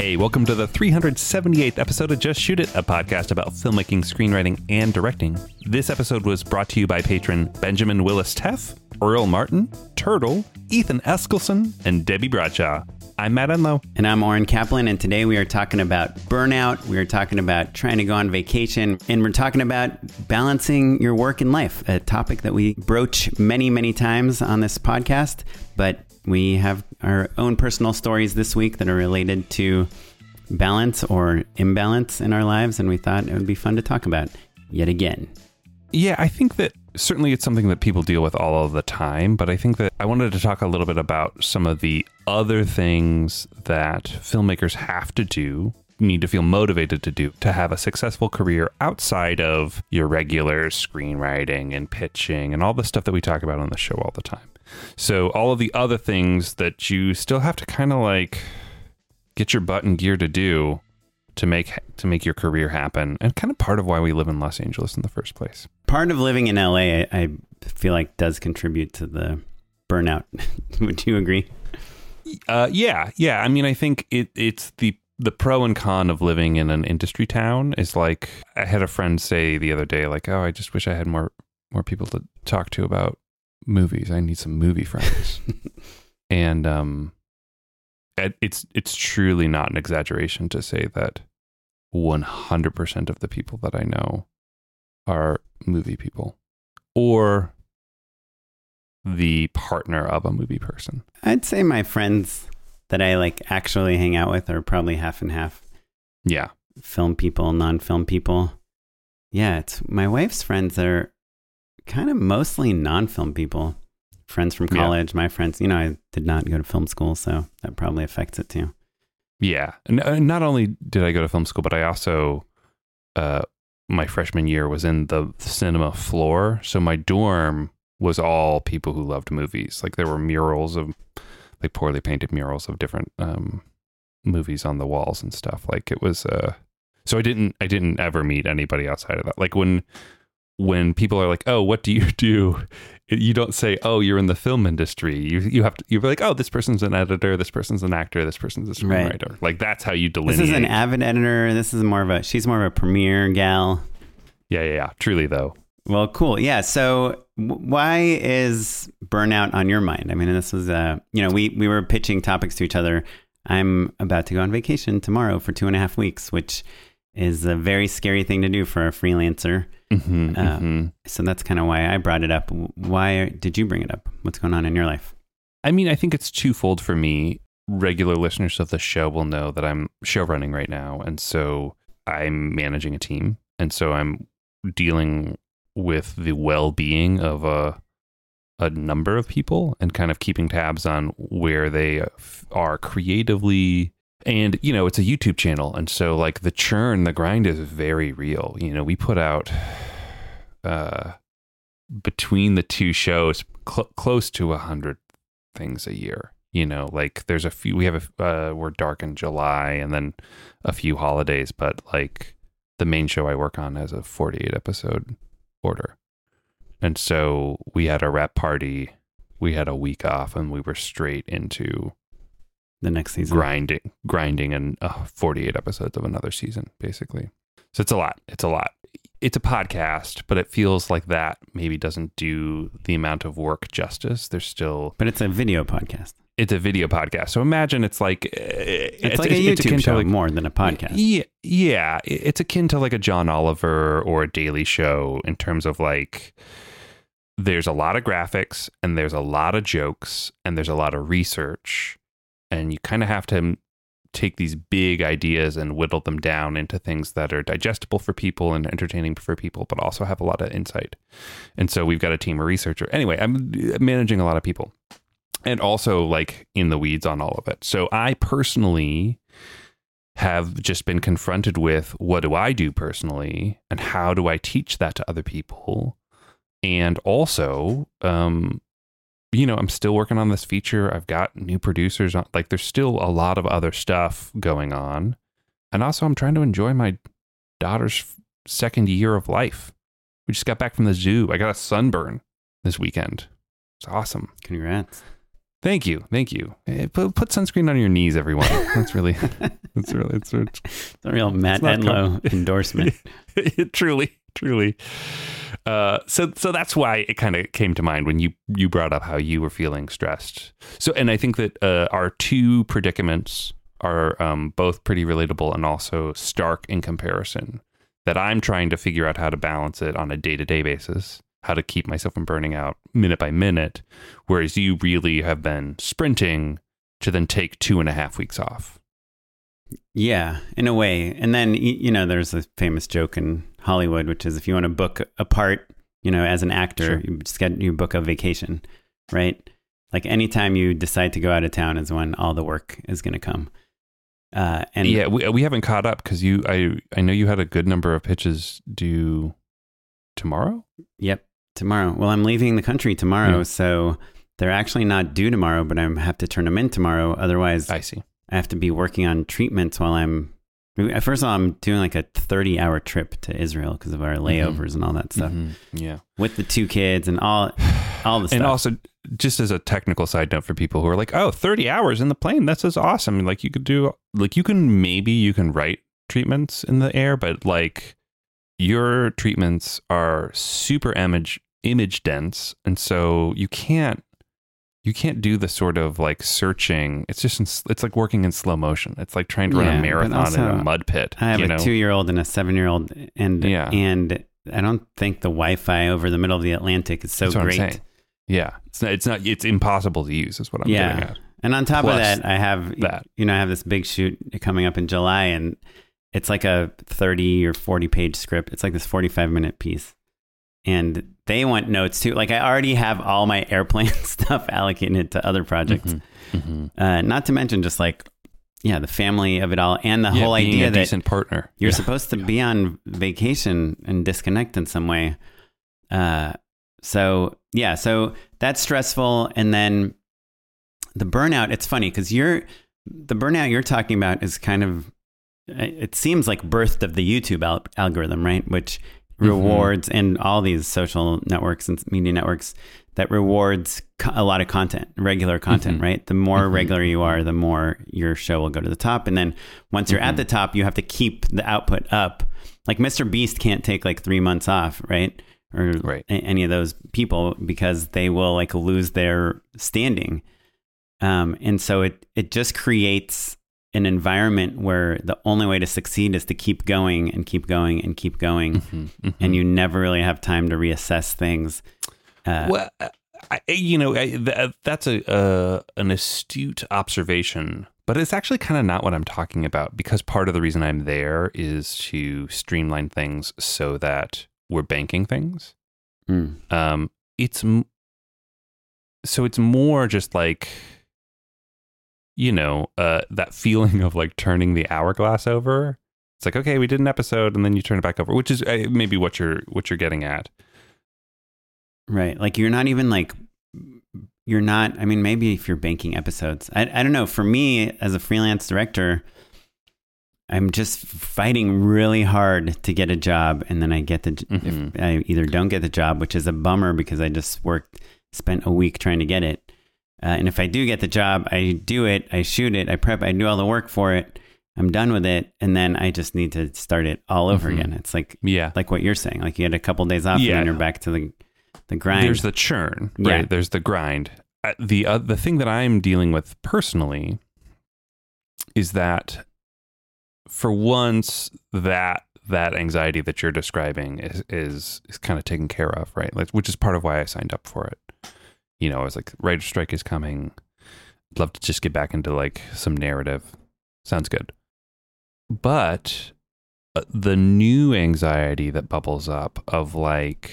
Hey, welcome to the 378th episode of Just Shoot It, a podcast about filmmaking, screenwriting, and directing. This episode was brought to you by patron Benjamin Willis Teff, Earl Martin, Turtle, Ethan Eskelson, and Debbie Bradshaw. I'm Matt Enlow. And I'm Oren Kaplan, and today we are talking about burnout. We are talking about trying to go on vacation, and we're talking about balancing your work and life, a topic that we broach many, many times on this podcast. But we have our own personal stories this week that are related to balance or imbalance in our lives, and we thought it would be fun to talk about yet again. Yeah, I think that certainly it's something that people deal with all of the time, but I think that I wanted to talk a little bit about some of the other things that filmmakers have to do, need to feel motivated to do to have a successful career outside of your regular screenwriting and pitching and all the stuff that we talk about on the show all the time. So, all of the other things that you still have to kind of like get your butt in gear to do to make to make your career happen and kind of part of why we live in Los Angeles in the first place. Part of living in LA, I, I feel like, does contribute to the burnout. Would you agree? Uh, yeah, yeah. I mean, I think it it's the the pro and con of living in an industry town is like I had a friend say the other day, like, "Oh, I just wish I had more more people to talk to about movies. I need some movie friends." and um, it, it's it's truly not an exaggeration to say that 100% of the people that I know are movie people or the partner of a movie person. I'd say my friends that I like actually hang out with are probably half and half. Yeah. Film people, non film people. Yeah, it's my wife's friends are kind of mostly non film people. Friends from college, yeah. my friends, you know, I did not go to film school, so that probably affects it too. Yeah. And uh, not only did I go to film school, but I also, uh, my freshman year was in the cinema floor. So my dorm was all people who loved movies. Like there were murals of, like poorly painted murals of different um, movies on the walls and stuff. Like it was, uh, so I didn't, I didn't ever meet anybody outside of that. Like when, when people are like, "Oh, what do you do?" You don't say, "Oh, you're in the film industry." You you have to you're like, "Oh, this person's an editor. This person's an actor. This person's a screenwriter." Right. Like that's how you delineate. This is an avid editor. This is more of a she's more of a premiere gal. Yeah, yeah, yeah. Truly, though. Well, cool. Yeah. So, why is burnout on your mind? I mean, this was uh, you know, we we were pitching topics to each other. I'm about to go on vacation tomorrow for two and a half weeks, which is a very scary thing to do for a freelancer. Mm-hmm, uh, mm-hmm. So that's kind of why I brought it up. Why did you bring it up? What's going on in your life? I mean, I think it's twofold for me. Regular listeners of the show will know that I'm show running right now. And so I'm managing a team. And so I'm dealing with the well being of a, a number of people and kind of keeping tabs on where they are creatively and, you know, it's a YouTube channel. And so, like, the churn, the grind is very real. You know, we put out uh, between the two shows cl- close to a hundred things a year. You know, like there's a few, we have a, uh, we're dark in July and then a few holidays, but like the main show I work on has a 48 episode order. And so we had a rep party, we had a week off, and we were straight into the next season. Grinding grinding and uh, 48 episodes of another season basically. So it's a lot it's a lot. It's a podcast but it feels like that maybe doesn't do the amount of work justice. There's still but it's a video podcast. It's a video podcast. So imagine it's like uh, it's, it's like a youtube show like, more than a podcast. yeah yeah it's akin to like a john oliver or a daily show in terms of like there's a lot of graphics and there's a lot of jokes and there's a lot of research and you kind of have to take these big ideas and whittle them down into things that are digestible for people and entertaining for people but also have a lot of insight. And so we've got a team of researcher anyway i'm managing a lot of people and also like in the weeds on all of it. So i personally have just been confronted with what do i do personally and how do i teach that to other people? And also um you know i'm still working on this feature. I've got new producers on like there's still a lot of other stuff going on. And also i'm trying to enjoy my daughter's second year of life. We just got back from the zoo. I got a sunburn this weekend. It's awesome. Congrats. Thank you thank you Eh, put, put sunscreen on your knees everyone that's really that's really it's, it's It's a real Matt Enlow endorsement. truly, truly. Uh, so, so that's why it kind of came to mind when you you brought up how you were feeling stressed. So, and I think that uh, our two predicaments are um, both pretty relatable and also stark in comparison. That I'm trying to figure out how to balance it on a day to day basis, how to keep myself from burning out minute by minute, whereas you really have been sprinting to then take two and a half weeks off. Yeah, in a way. And then, you know, there's a famous joke in Hollywood, which is if you want to book a part, you know, as an actor, Sure. you just get, you book a vacation, right? Like anytime you decide to go out of town is when all the work is going to come. Uh, and yeah, we we haven't caught up because you I I know you had a good number of pitches due tomorrow. Yep, tomorrow. Well, I'm leaving the country tomorrow, Yeah. so they're actually not due tomorrow, but I have to turn them in tomorrow. Otherwise, I see. I have to be working on treatments while I'm. First of all, I'm doing like a 30 hour trip to Israel because of our layovers and all that stuff Mhm. Yeah, with the two kids and all, all the stuff. and also just as a technical side note for people who are like, oh, 30 hours in the plane, that's just awesome. Like you could do like you can maybe you can write treatments in the air, but like your treatments are super image image dense, and so you can't you can't do the sort of like searching. It's just in, it's like working in slow motion. It's like trying to run Yeah, a marathon in a mud pit. I have a know? two year old and a seven year old, and Yeah. and I don't think the Wi Fi over the middle of the Atlantic is so That's what I'm great. Yeah, it's not. It's not. It's impossible to use. Is what I'm Yeah. getting at. And on top Plus of that, I have that. you know I have this big shoot coming up in July, and it's like a thirty or forty page script. It's like this forty five minute piece, and they want notes too. Like I already have all my airplane stuff allocated to other projects. Mm-hmm. Uh, not to mention just like yeah, the family of it all, and the Yeah, whole idea a that decent partner. you're Yeah. supposed to be on vacation and disconnect in some way. Uh, so yeah, so that's stressful, and then the burnout. It's funny because you're the burnout you're talking about is kind of it seems like birthed of the YouTube al- algorithm, right? Which Mhm. rewards and all these social networks and media networks that rewards co- a lot of content, regular content, Mhm. right? The more Mhm. regular you are, the more your show will go to the top. And then once you're at Mhm. the top, you have to keep the output up. Like Mr. Beast can't take like three months off, right? Or Right. a- any of those people because they will like lose their standing. Um, and so it it just creates an environment where the only way to succeed is to keep going and keep going and keep going, Mhm, mhm. and you never really have time to reassess things. Uh, well, I, you know, I, th- that's a uh, an astute observation, but it's actually kind of not what I'm talking about because part of the reason I'm there is to streamline things so that we're banking things. mm, Um, it's m- so it's more just like you know uh, that feeling of like turning the hourglass over. It's like okay, we did an episode, and then you turn it back over, which is uh, maybe what you're what you're getting at. right. Like you're not even like you're not. I mean, maybe if you're banking episodes, I I don't know. For me as a freelance director. I'm just fighting really hard to get a job, and then I get the. Mhm. If I either don't get the job, which is a bummer because I just worked, spent a week trying to get it, uh, and if I do get the job, I do it, I shoot it, I prep, I do all the work for it, I'm done with it, and then I just need to start it all over Mhm. again. It's like Yeah, like what you're saying, like you had a couple of days off, Yeah. and then you're back to the the grind. There's the churn, Yeah. right? There's the grind. Uh, the uh, the thing that I'm dealing with personally is that for once that that anxiety that you're describing is is is kind of taken care of, right? Like, which is part of why I signed up for it. You know, I was like, writer strike is coming. I'd love to just get back into like some narrative. Sounds good. But uh, the new anxiety that bubbles up of like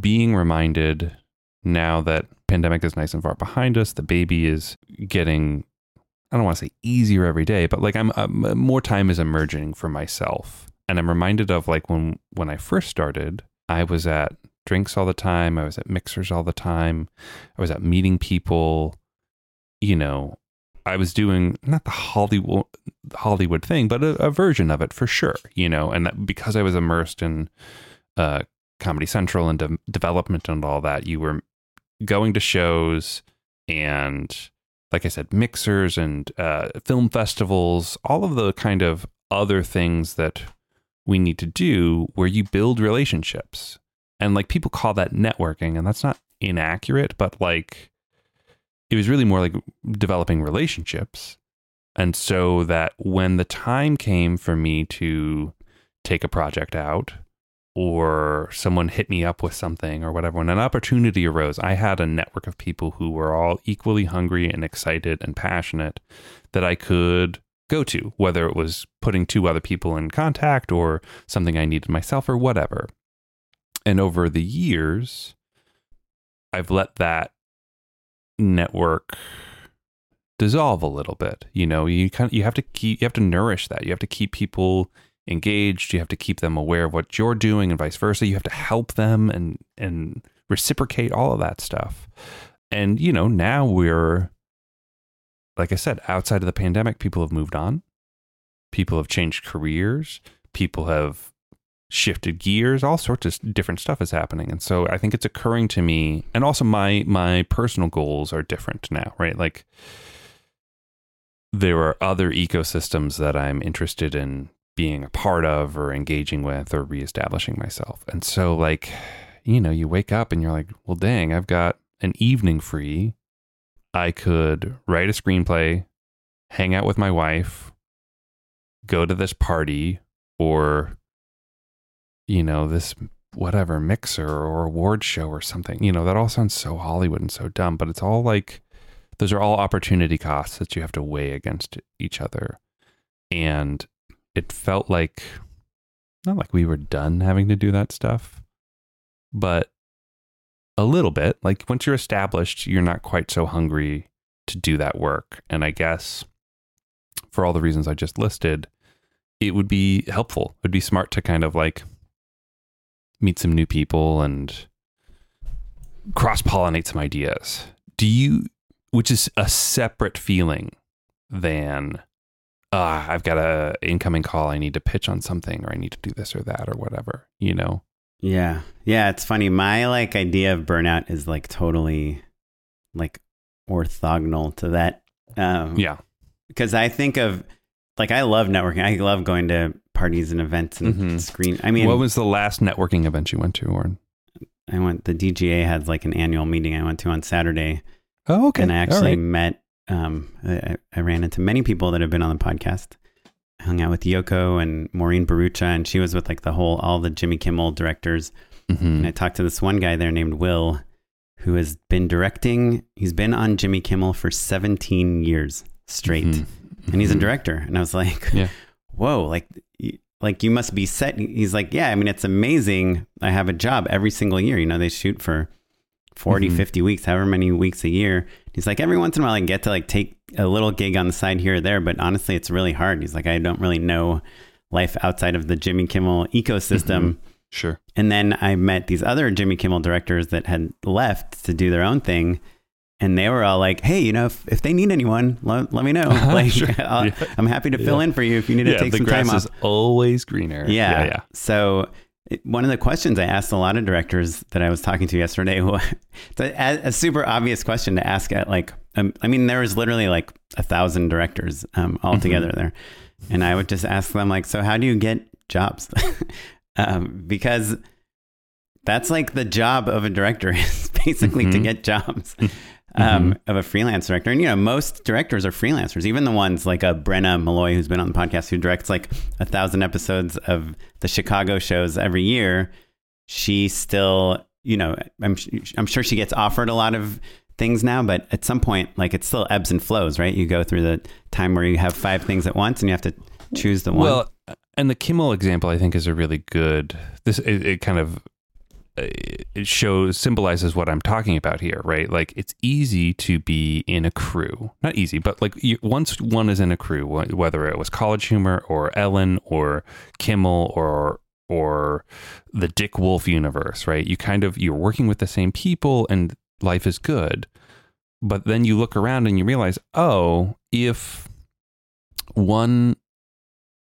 being reminded now that pandemic is nice and far behind us, the baby is getting I don't want to say easier every day, but like I'm, I'm more time is emerging for myself. And I'm reminded of like when when I first started, I was at drinks all the time, I was at mixers all the time, I was at meeting people, you know, I was doing not the Hollywood Hollywood thing, but a, a version of it for sure, you know, and that because I was immersed in uh, Comedy Central and de- development and all that, you were going to shows and like I said, mixers and uh, film festivals, all of the kind of other things that we need to do where you build relationships. And like people call that networking, and that's not inaccurate, but like it was really more like developing relationships. And so that when the time came for me to take a project out, or someone hit me up with something or whatever, when an opportunity arose, I had a network of people who were all equally hungry and excited and passionate that I could go to, whether it was putting two other people in contact or something I needed myself or whatever. And over the years, I've let that network dissolve a little bit. You know, you kind of, you have to keep you have to nourish that. You have to keep people engaged. You have to keep them aware of what you're doing and vice versa. You have to help them and and reciprocate all of that stuff. And you know, now we're like I said, outside of the pandemic, people have moved on. People have changed careers. People have shifted gears. All sorts of different stuff is happening. And so I think it's occurring to me and also my my personal goals are different now, right? Like there are other ecosystems that I'm interested in being a part of or engaging with or reestablishing myself. And so, like, you know, you wake up and you're like, well, dang, I've got an evening free. I could write a screenplay, hang out with my wife, go to this party, or, you know, this whatever mixer or award show or something. You know, that all sounds so Hollywood and so dumb, but it's all like, those are all opportunity costs that you have to weigh against each other. And it felt like not like we were done having to do that stuff, but a little bit. Like once you're established, you're not quite so hungry to do that work. And I guess for all the reasons I just listed, it would be helpful. It would be smart to kind of like meet some new people and cross pollinate some ideas. Do you, which is a separate feeling than uh, I've got a incoming call. I need to pitch on something or I need to do this or that or whatever, you know? Yeah. Yeah. It's funny. My like idea of burnout is like totally like orthogonal to that. Um, yeah. Because I think of like, I love networking. I love going to parties and events and mm-hmm. screen. I mean, what was the last networking event you went to, Oren? I went, the DGA had like an annual meeting I went to on Saturday. Oh, okay. And I actually right. met um, I, I, ran into many people that have been on the podcast. I hung out with Yoko and Maureen Bharucha, and she was with like the whole all the Jimmy Kimmel directors. Mm-hmm. And I talked to this one guy there named Will, who has been directing. He's been on Jimmy Kimmel for 17 years straight, mm-hmm. And he's a mm-hmm. director. And I was like, yeah. "Whoa!" Like, like you must be set. He's like, "Yeah, I mean, it's amazing. I have a job every single year. You know, they shoot for 40, mm-hmm. 50 weeks, however many weeks a year. He's like, every once in a while I get to like take a little gig on the side here or there, but honestly, it's really hard. He's like, I don't really know life outside of the Jimmy Kimmel ecosystem. Mm-hmm. Sure. And then I met these other Jimmy Kimmel directors that had left to do their own thing. And they were all like, "Hey, you know, if, if they need anyone, let, let me know. Like, sure. yeah. I'm happy to fill yeah. in for you if you need to take some time off." The grass is always greener. Yeah, yeah. So one of the questions I asked a lot of directors that I was talking to yesterday, was a, a super obvious question to ask at like, um, I mean, there was literally like a thousand directors um, all mm-hmm. together there. And I would just ask them like, so how do you get jobs? um, because that's like the job of a director is basically mm-hmm. to get jobs. Um, of a freelance director. And you know, most directors are freelancers. Even the ones like a Brenna Malloy, who's been on the podcast, who directs like a thousand episodes of the Chicago shows every year. She still, you know, I'm I'm sure she gets offered a lot of things now, but at some point, like it still ebbs and flows, right? You go through the time where you have five things at once, and you have to choose the one. Well, and the Kimmel example, I think, is a really good. This it, it kind of Uh, it shows symbolizes what I'm talking about here, right? Like it's easy to be in a crew, not easy, but like you, once one is in a crew, whether it was College Humor or Ellen or Kimmel or or the Dick Wolf universe, right? You kind of you're working with the same people and life is good. But then you look around and you realize, oh, if one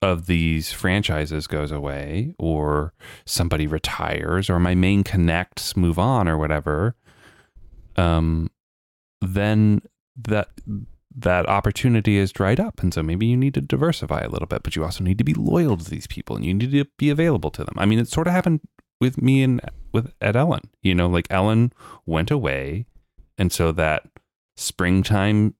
of these franchises goes away or somebody retires or my main connects move on or whatever um then that that opportunity is dried up. And so maybe you need to diversify a little bit but you also need to be loyal to these people and you need to be available to them. I mean it sort of happened with me and with at ellen you know like ellen went away. And so that springtime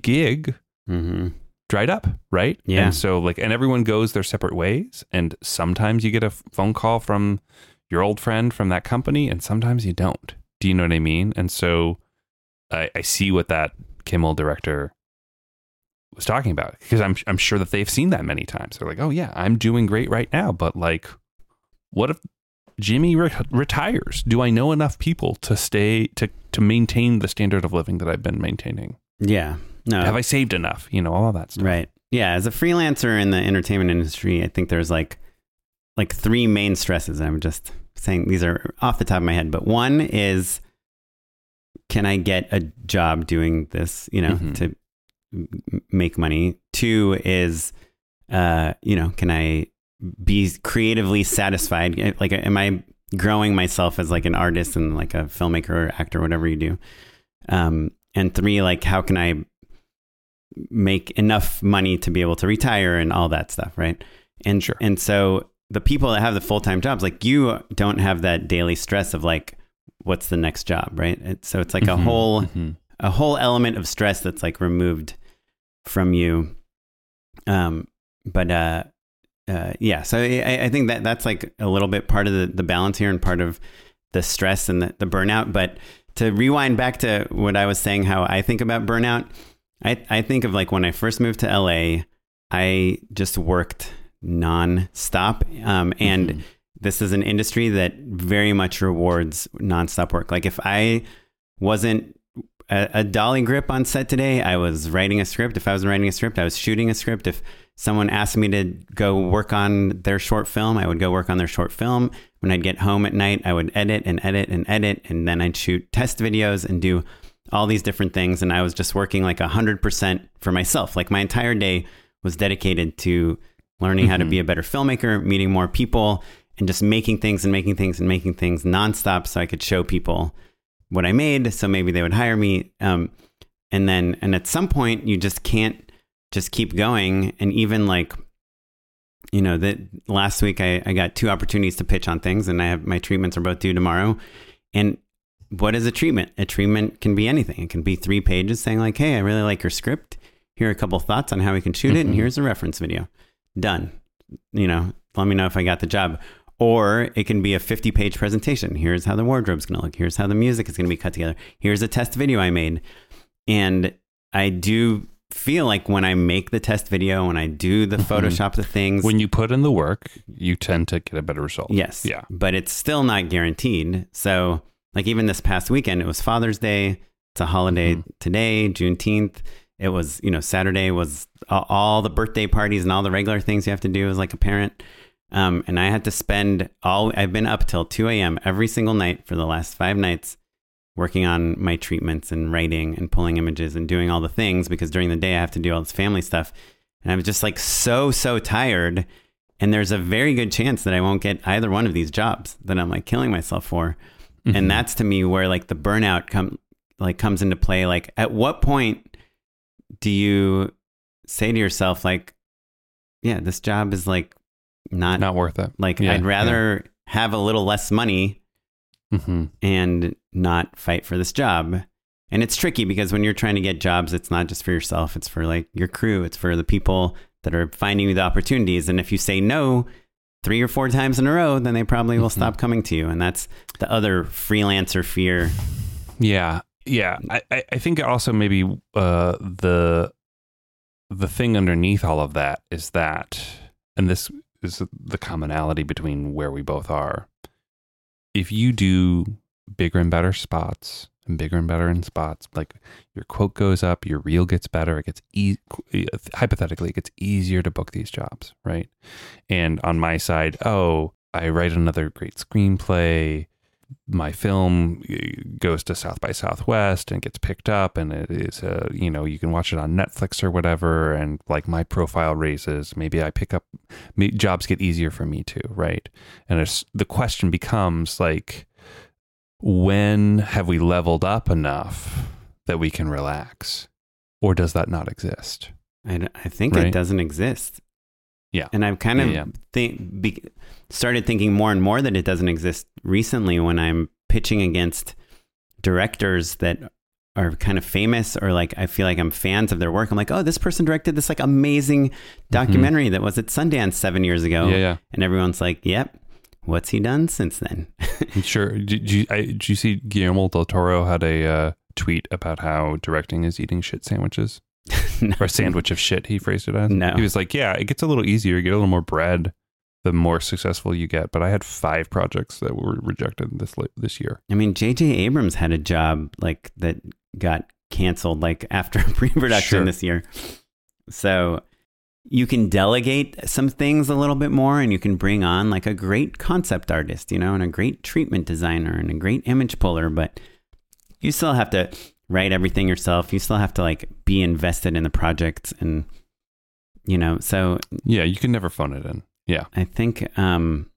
gig mm-hmm dried up, right? Yeah. And so like and everyone goes their separate ways and sometimes you get a phone call from your old friend from that company and sometimes you don't. Do you know what I mean? And so I, I see what that Kimmel director was talking about because I'm I'm sure that they've seen that many times. They're like, "Oh yeah, I'm doing great right now, but like what if Jimmy re- retires? Do I know enough people to stay to to maintain the standard of living that I've been maintaining?" Yeah. No. Have I saved enough? You know, all that stuff. Right. Yeah. As a freelancer in the entertainment industry, I think there's like like three main stresses. I'm just saying these are off the top of my head, but one is can I get a job doing this, you know, Mhm. to make money? Two is uh, you know, can I be creatively satisfied? Like am I growing myself as like an artist and like a filmmaker or actor, whatever you do? Um, and three, like how can I make enough money to be able to retire and all that stuff, right? And Sure. and so the people that have the full time jobs, like you, don't have that daily stress of like, what's the next job, right? It, so it's like a Mhm, whole mhm. a whole element of stress that's like removed from you. Um, but uh, uh, yeah, so I, I think that that's like a little bit part of the, the balance here and part of the stress and the, the burnout. But to rewind back to what I was saying, how I think about burnout, I, I think of like when I first moved to LA, I just worked nonstop. Um, and Mhm. this is an industry that very much rewards nonstop work. Like if I wasn't a, a dolly grip on set today, I was writing a script. If I was writing a script, I was shooting a script. If someone asked me to go work on their short film, I would go work on their short film. When I'd get home at night, I would edit and edit and edit, and then I'd shoot test videos and do all these different things. And I was just working like a hundred percent for myself. Like my entire day was dedicated to learning how to be a better filmmaker, meeting more people, and just making things and making things and making things nonstop so I could show people what I made. So maybe they would hire me. Um, and then, and at some point, you just can't just keep going. And even like, you know, that last week I, I got two opportunities to pitch on things, and I have my treatments are both due tomorrow. And what is a treatment? A treatment can be anything. It can be three pages saying like, "Hey, I really like your script. Here are a couple thoughts on how we can shoot it, and Mhm. here's a reference video." Done. You know, let me know if I got the job. Or it can be a 50 page presentation. Here's how the wardrobe's going to look. Here's how the music is going to be cut together. Here's a test video I made. And I do feel like when I make the test video, when I do the Mhm. Photoshop the things, When you put in the work, you tend to get a better result. Yes. Yeah. But it's still not guaranteed. So, like, even this past weekend, it was Father's Day. It's a holiday Mhm. today, Juneteenth. It was, you know, Saturday was all, all the birthday parties and all the regular things you have to do as like a parent. Um, and I had to spend all, I've been up till 2 a.m. every single night for the last five nights working on my treatments and writing and pulling images and doing all the things because during the day I have to do all this family stuff. And I'm just like so, so tired. And there's a very good chance that I won't get either one of these jobs that I'm like killing myself for. Mhm. And that's to me where like the burnout come like comes into play. Like at what point do you say to yourself like, yeah, this job is like not, not worth it. like Yeah, I'd rather have a little less money hmm and not fight for this job. And it's tricky because when you're trying to get jobs, it's not just for yourself, it's for like your crew, it's for the people that are finding you the opportunities. And if you say no three or four times in a row, then they probably will mm-hmm. stop coming to you. And that's the other freelancer fear. Yeah. Yeah. I, I think also maybe uh, the the thing underneath all of that is that, and this is the commonality between where we both are. If you do bigger and better spots and bigger and better in spots, like your quote goes up, your reel gets better, it gets e- hypothetically, it gets easier to book these jobs, right? And on my side, oh, I write another great screenplay my film uh, goes to South by Southwest and gets picked up, and it is, uh, you know, you can watch it on Netflix or whatever, and like my profile raises. Maybe I pick up jobs get easier for me too, right? And it's, the question becomes like, when have we leveled up enough that we can relax, or does that not exist? I, I think right? it doesn't exist. Yeah. And I've kind of yeah, yeah. Think, be, started thinking more and more that it doesn't exist recently when I'm pitching against directors that are kind of famous or like I feel like I'm fans of their work. I'm like, oh, this person directed this like amazing documentary mm-hmm. that was at Sundance seven years ago. Yeah, yeah. And everyone's like, yep. What's he done since then? sure. Did you, I, did you see Guillermo del Toro had a uh, tweet about how directing is eating shit sandwiches? no. Or a sandwich of shit, he phrased it as. No. He was like, yeah, it gets a little easier. You get a little more bread the more successful you get. But I had five projects that were rejected this this year. I mean, J.J. Abrams had a job like that got canceled like after pre-production sure. this year. So you can delegate some things a little bit more and you can bring on like a great concept artist, you know, and a great treatment designer and a great image puller, but you still have to write everything yourself. You still have to like be invested in the project and you know, so yeah, you can never phone it in. Yeah. I think um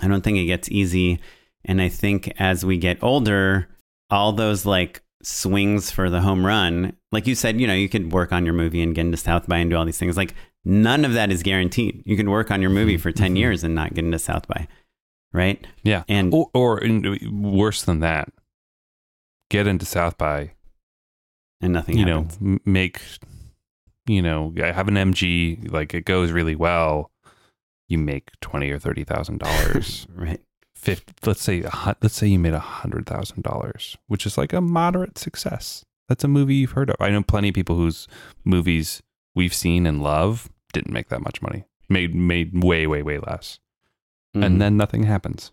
I don't think it gets easy and I think as we get older, all those like swings for the home run, like you said, you know, you could work on your movie and get into South by and do all these things. Like none of that is guaranteed. You can work on your movie mm-hmm. for 10 mm-hmm. years and not get into South by. Right? Yeah. And or, or worse than that, get into South by and nothing you happens. know make you know I have an MG like it goes really well you make twenty or thirty thousand dollars right 50, let's say let's say you made a hundred thousand dollars which is like a moderate success that's a movie you've heard of I know plenty of people whose movies we've seen and love didn't make that much money made made way way way less mm-hmm. and then nothing happens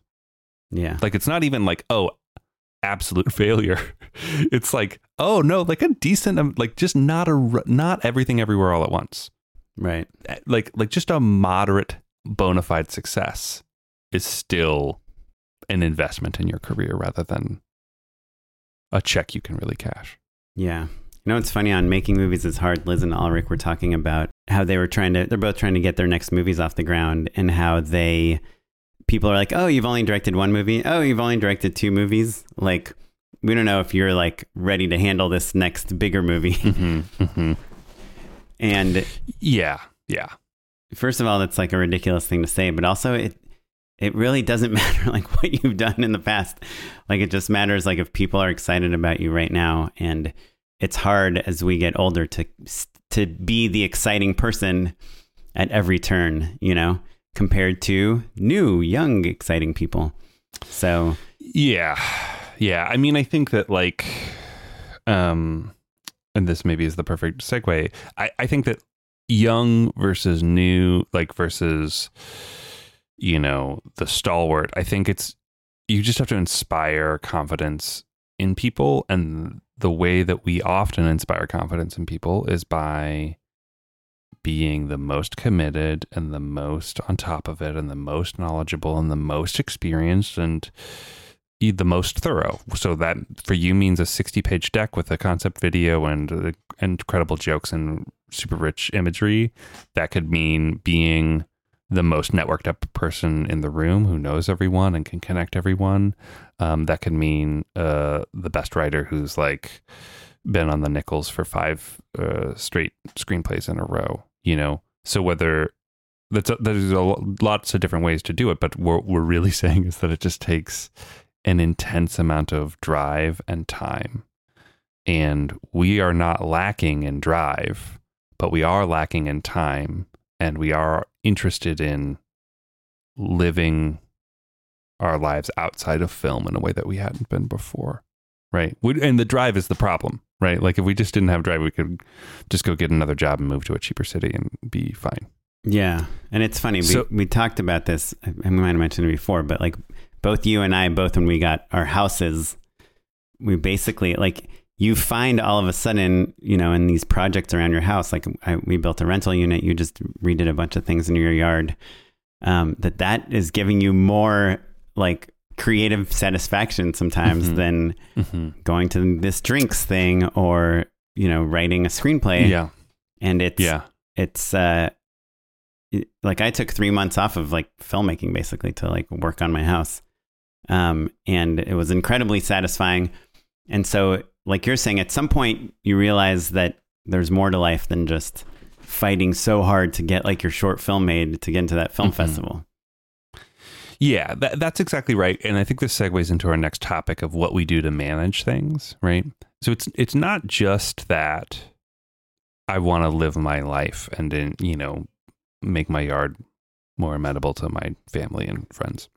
yeah like it's not even like oh absolute failure. It's like, oh no, like a decent, like just not a not everything everywhere all at once. Right. Eh, like like just a moderate bona fide success is still an investment in your career rather than a check you can really cash. Yeah. You know, it's funny on making movies is hard. Liz and Ulrich were talking about how they were trying to, they're both trying to get their next movies off the ground and how they people are like, "Oh, you've only directed one movie. Oh, you've only directed two movies." Like, we don't know if you're like ready to handle this next bigger movie. Mm-hmm, mm-hmm. And yeah, yeah. First of all, that's like a ridiculous thing to say, but also it it really doesn't matter like what you've done in the past. Like it just matters like if people are excited about you right now and it's hard as we get older to to be the exciting person at every turn, you know? compared to new, young, exciting people. So, yeah. Yeah. I mean, I think that, like, um, and this maybe is the perfect segue. I, I think that young versus new, like, versus, you know, the stalwart, I think it's, you just have to inspire confidence in people. And the way that we often inspire confidence in people is by being the most committed and the most on top of it and the most knowledgeable and the most experienced and the most thorough. So that for you means a 60 page deck with a concept video and uh, incredible jokes and super rich imagery. That could mean being the most networked up person in the room who knows everyone and can connect everyone. Um, that could mean uh, the best writer who's like been on the Nicholls for five uh, straight screenplays in a row you know so whether that's a, there's a, lots of different ways to do it but what we're really saying is that it just takes an intense amount of drive and time And we are not lacking in drive, but we are lacking in time and we are interested in living our lives outside of film in a way that we hadn't been before. Right. We, and the drive is the problem, right? Like if we just didn't have drive, we could just go get another job and move to a cheaper city and be fine. Yeah. And it's funny. So- we, we talked about this. I I might have mentioned it before, but like both you and I, both when we got our houses, we basically like you find all of a sudden, you know, in these projects around your house, like I, we built a rental unit, you just redid a bunch of things in your yard, um, that that is giving you more like creative satisfaction sometimes Mhm. than Mm-hmm. going to this drinks thing or, you know, writing a screenplay. Yeah. And it's, Yeah. it's uh it- like I took three months off of like filmmaking basically to like work on my house. Um and it was incredibly satisfying. And so like you're saying, at some point you realize that there's more to life than just fighting so hard to get like your short film made to get into that film Mhm. festival. Yeah, that, that's exactly right. And I think this segues into our next topic of what we do to manage things, right? So it's it's not just that I want to live my life and then, you know, make my yard more amenable to my family and friends.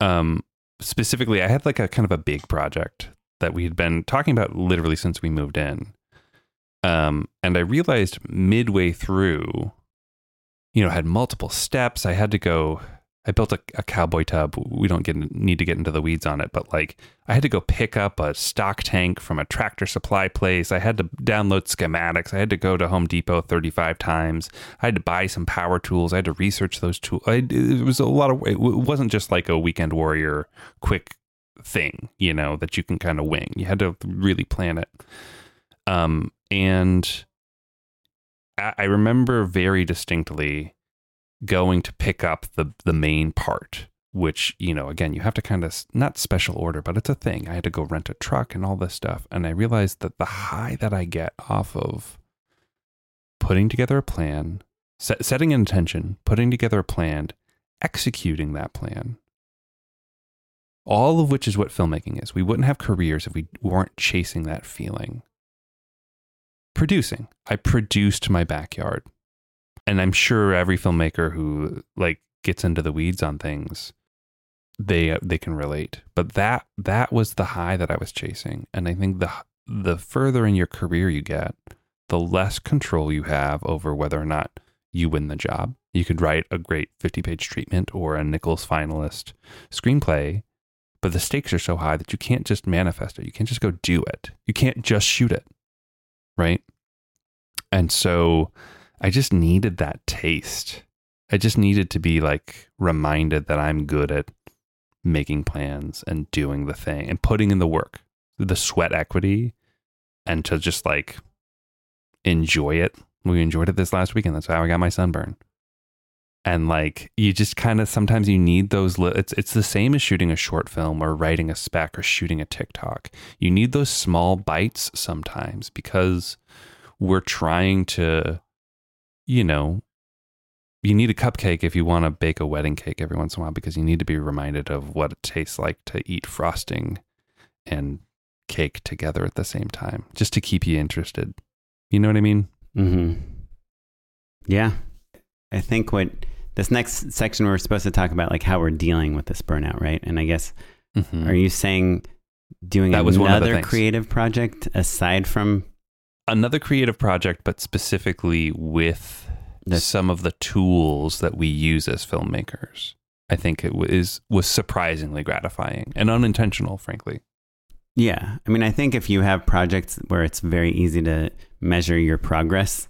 Um specifically, I had like a kind of a big project that we had been talking about literally since we moved in. Um and I realized midway through you know, had multiple steps. I had to go I built a, a cowboy tub. We don't get need to get into the weeds on it, but like I had to go pick up a stock tank from a tractor supply place. I had to download schematics. I had to go to Home Depot 35 times. I had to buy some power tools. I had to research those tools. I, it was a lot of it wasn't just like a weekend warrior quick thing, you know, that you can kind of wing. You had to really plan it. Um and I I remember very distinctly going to pick up the the main part which you know again you have to kind of not special order but it's a thing i had to go rent a truck and all this stuff and i realized that the high that i get off of putting together a plan set, setting an intention putting together a plan executing that plan all of which is what filmmaking is. We wouldn't have careers if we weren't chasing that feeling. Producing. I produced my backyard. And I'm sure every filmmaker who like gets into the weeds on things, they uh, they can relate. But that that was the high that I was chasing, and I think the the further in your career you get, the less control you have over whether or not you win the job. You could write a great 50 page treatment or a Nichols finalist screenplay, but the stakes are so high that you can't just manifest it. You can't just go do it. You can't just shoot it. Right. And so I just needed that taste. I just needed to be like reminded that I'm good at making plans and doing the thing and putting in the work, the sweat equity, and to just like enjoy it. We enjoyed it this last weekend. That's how I got my sunburn. And like you just kind of sometimes you need those. Li- it's it's the same as shooting a short film or writing a spec or shooting a TikTok. You need those small bites sometimes because we're trying to you know, you need a cupcake if you want to bake a wedding cake every once in a while because you need to be reminded of what it tastes like to eat frosting and cake together at the same time, just to keep you interested. You know what I mean? hmm Yeah. I think what this next section we're supposed to talk about like how we're dealing with this burnout, right? And I guess Mhm. are you saying doing That was another creative project aside from Another creative project, but specifically with This- some of the tools that we use as filmmakers. I think it was was surprisingly gratifying and unintentional, frankly. Yeah. I mean, I think if you have projects where it's very easy to measure your progress,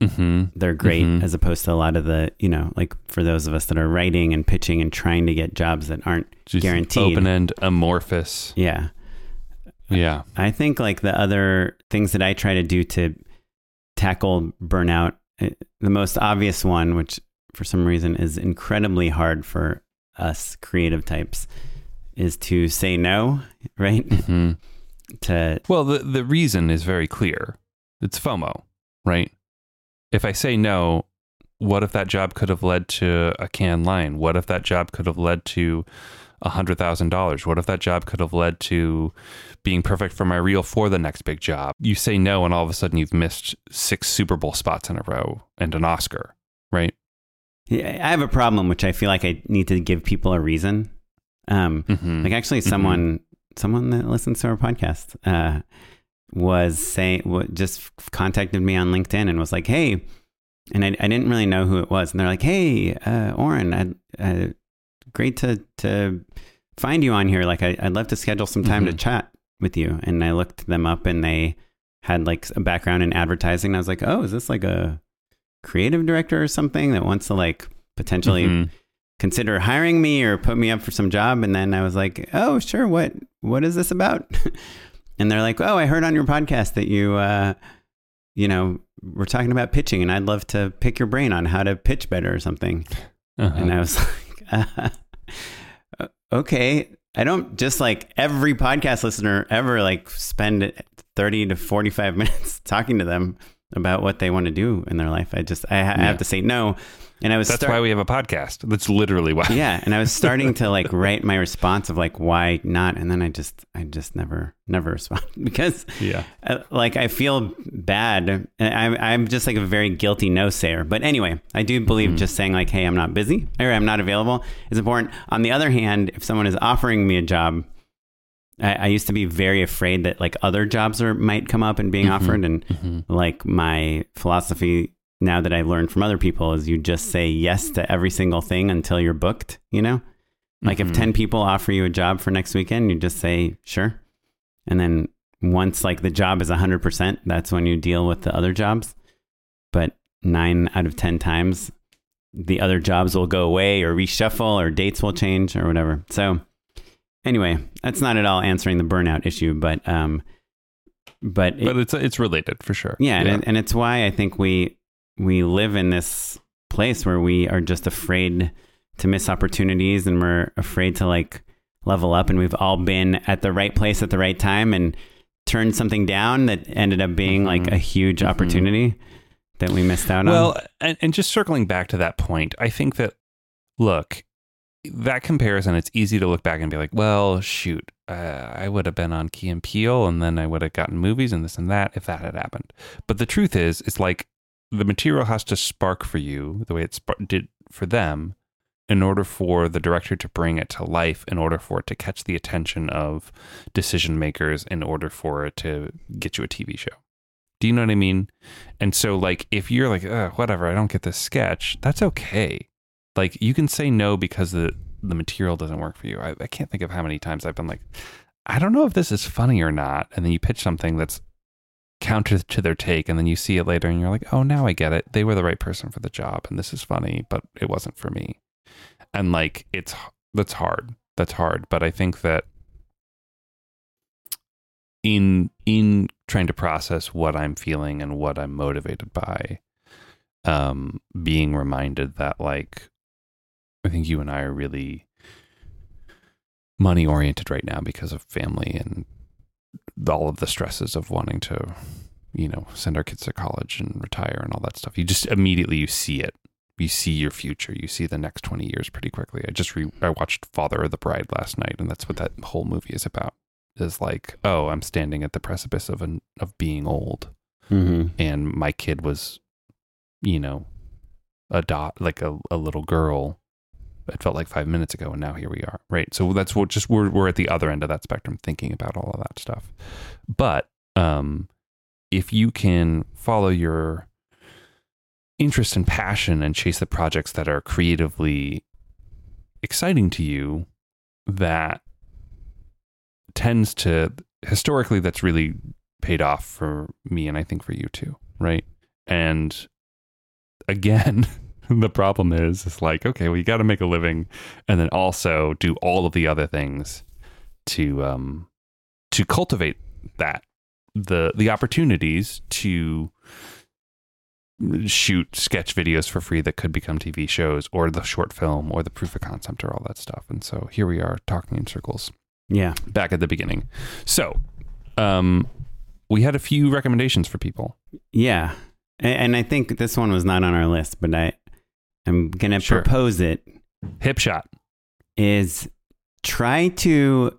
Mm-hmm. they're great Mhm. as opposed to a lot of the, you know, like for those of us that are writing and pitching and trying to get jobs that aren't Guaranteed. Open end, amorphous. yeah. Yeah. I think like the other things that I try to do to tackle burnout, eh, the most obvious one, which for some reason is incredibly hard for us creative types, is to say no, right? hmm to Well, the the reason is very clear. It's FOMO, right? If I say no, what if that job could have led to a Cannes Lion? What if that job could have led to $100,000? What if that job could have led to being perfect for my reel for the next big job? You say no, and all of a sudden you've missed six Super Bowl spots in a row and an Oscar, right? Yeah, I have a problem, which I feel like I need to give people a reason. Um, Mhm. Like actually, someone someone that listens to our podcast uh, was saying just contacted me on LinkedIn and was like, "Hey," and I, I didn't really know who it was, and they're like, "Hey, uh, Oren, I'd, uh, great to to find you on here. Like, I, I'd love to schedule some time to Mhm. chat with you." And I looked them up, and they had like a background in advertising. And I was like, "Oh, is this like a creative director or something that wants to like potentially?" Mhm. consider hiring me or put me up for some job and then I was like, "Oh, sure. What what is this about?" and they're like, "Oh, I heard on your podcast that you uh you know, we're talking about pitching and I'd love to pick your brain on how to pitch better or something." Uh-huh. And I was like, uh, "Okay, I don't just like every podcast listener ever like spend 30 to 45 minutes talking to them about what they want to do in their life. I just I, ha- I have to say no." And I was That's start- why we have a podcast. That's literally why. yeah and i was starting to like write my response of like why not and then i just i just never never respond because Yeah. uh, like i feel bad i'm, I'm just like a very guilty no sayer but anyway i do believe just saying like hey i'm not busy or i'm not available is important on the other hand if someone is offering me a job I, I used to be very afraid that like other jobs are might come up and being offered and Mhm. like my philosophy now that I've learned from other people is you just say yes to every single thing until you're booked, you know? Like Mhm. if 10 people offer you a job for next weekend, you just say sure. And then once like the job is 100%, that's when you deal with the other jobs. But 9 out of 10 times the other jobs will go away or reshuffle or dates will change or whatever. So anyway, that's not at all answering the burnout issue, but um but, it- But it's it's related for sure. yeah, And, and it's why I think we we live in this place where we are just afraid to miss opportunities and we're afraid to like level up and we've all been at the right place at the right time and turned something down that ended up being like Mhm. a huge Mhm. opportunity that we missed out Well, on. Well, and, and just circling back to that point, I think that look, that comparison, it's easy to look back and be like, well, shoot, uh, I would have been on Key and Peele, and then I would have gotten movies and this and that if that had happened. But the truth is, it's like the material has to spark for you the way it did for them, in order for the director to bring it to life, in order for it to catch the attention of decision makers, in order for it to get you a TV show. Do you know what I mean? And so, like, if you're like, whatever, I don't get this sketch, that's okay. Like, you can say no because the the material doesn't work for you. I, I can't think of how many times I've been like, I don't know if this is funny or not, and then you pitch something that's counter to their take, and then you see it later, and you're like, oh, now I get it. They were the right person for the job, and this is funny, but it wasn't for me. And like, it's that's hard. That's hard. But I think that in in trying to process what I'm feeling and what I'm motivated by, um, being reminded that like I think you and I are really money oriented right now because of family and all of the stresses of wanting to, you know, send our kids to college and retire and all that stuff. You just immediately you see it. You see your future. You see the next 20 years pretty quickly. I just re- I watched Father of the Bride last night and that's what that whole movie is about. Is like, oh, I'm standing at the precipice of an of being old Mm-hmm. and my kid was, you know, a dot like a, a little girl. It felt like five minutes ago, and now here we are. Right. So that's what just we're we're at the other end of that spectrum, thinking about all of that stuff. But um, if you can follow your interest and passion and chase the projects that are creatively exciting to you, that tends to historically that's really paid off for me and I think for you too, right? And again, the problem is it's like, okay, well you got to make a living and then also do all of the other things to um to cultivate that the the opportunities to shoot sketch videos for free that could become TV shows or the short film or the proof of concept or all that stuff. And so here we are talking in circles Yeah. back at the beginning. So, um, we had a few recommendations for people. Yeah. And, and I think this one was not on our list, but I I'm going to Sure. propose it Hip shot. is try to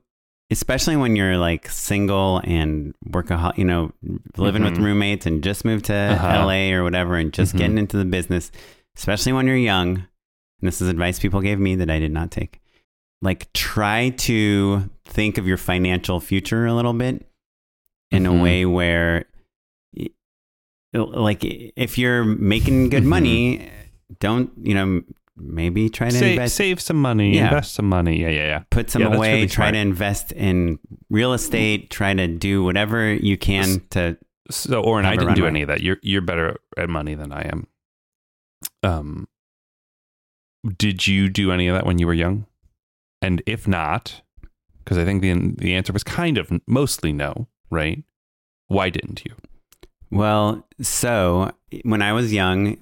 especially when you're like single and workaholic, you know, living with Mhm. roommates and just moved to Uh-huh. LA or whatever and just Mhm. getting into the business, especially when you're young. And this is advice people gave me that I did not take. Like, try to think of your financial future a little bit in Mhm. a way where, like, if you're making good Mhm. money, don't, you know, maybe try to Save, invest save some money, Yeah. invest some money. Yeah, yeah, yeah. put some Yeah, away, really try to invest in real estate, try to do whatever you can to So, Oren, I didn't do any of that. You're you're better at money than I am. Um, did you do any of that when you were young? And if not, because I think the the answer was kind of mostly no, right? Why didn't you? well, so when I was young,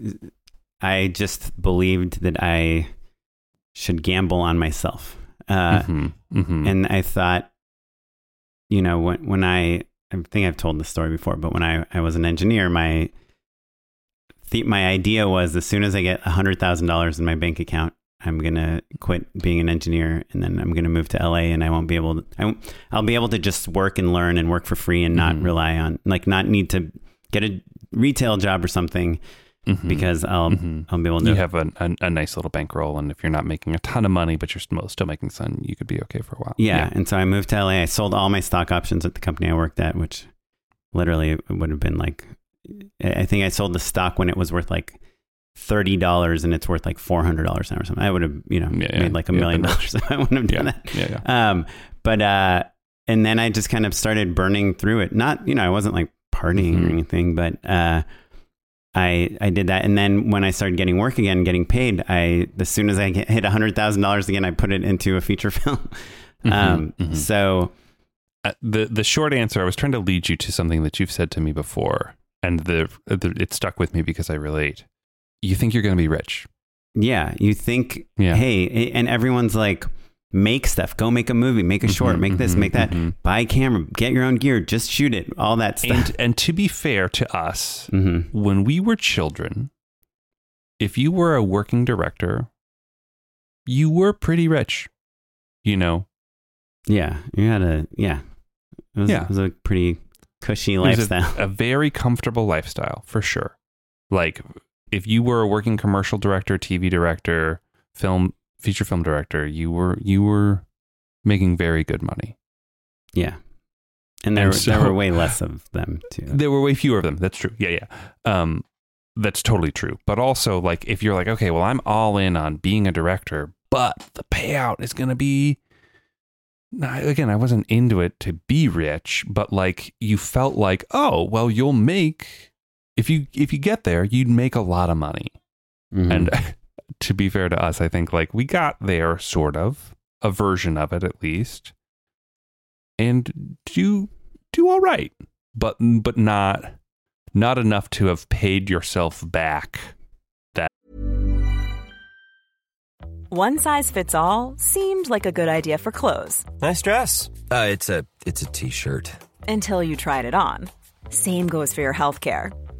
I just believed that I should gamble on myself. Uh, Mhm, mhm. and I thought, you know, when when I I think I've told this story before, but when I, I was an engineer, my the, my idea was as soon as I get hundred thousand dollars in my bank account, I'm gonna quit being an engineer, and then I'm gonna move to LA, and I won't be able to. I, won't- I'll be able to just work and learn and work for free, and not Mhm. rely on like not need to get a retail job or something Mhm. because I'll Mhm. I'll be able to. you have a, a a nice little bankroll, and if you're not making a ton of money, but you're still still making some, you could be okay for a while. Yeah. And so I moved to LA. I sold all my stock options at the company I worked at, which literally it would have been like, I think I sold the stock when it was worth like $30 and it's worth like $400 now or something. I would have, you know, Yeah, yeah. made like a million dollars. I wouldn't have yeah, done that. yeah, yeah. Um, but, uh, and then I just kind of started burning through it. Not, you know, I wasn't like partying Mhm. or anything, but, uh, I, I did that. And then when I started getting work again, getting paid, I, as soon as I hit a hundred thousand dollars again, I put it into a feature film. Mhm, Um, mhm. so Uh, the the short answer, I was trying to lead you to something that you've said to me before, and the, the it stuck with me because I relate. You think you're going to be rich? yeah, you think, Yeah. hey, and everyone's like, make stuff, go make a movie, make a short, Mhm, make this, mhm, make that, mhm. buy a camera, get your own gear, just shoot it, all that stuff. And and to be fair to us, hmm when we were children, if you were a working director, you were pretty rich. You know, Yeah, you had a yeah, it was, Yeah. it was a pretty cushy It was a- lifestyle. a very comfortable lifestyle for sure. Like if you were a working commercial director, TV director, film feature film director, you were you were making very good money. yeah, and there And were, there were way less of them too. There were way fewer of them. That's true. Yeah, yeah. Um, that's totally true. But also, like, if you're like, okay, well, I'm all in on being a director, but the payout is going to be. Now, Again, I wasn't into it to be rich, but like you felt like, oh, well, you'll make if you if you get there, you'd make a lot of money. Mhm. And to be fair to us, I think like we got there, sort of a version of it at least, and do do all right, but but not not enough to have paid yourself back. That one size fits all seemed like a good idea for clothes Nice dress. Uh, it's a it's a t-shirt. until you tried it on. Same goes for your healthcare.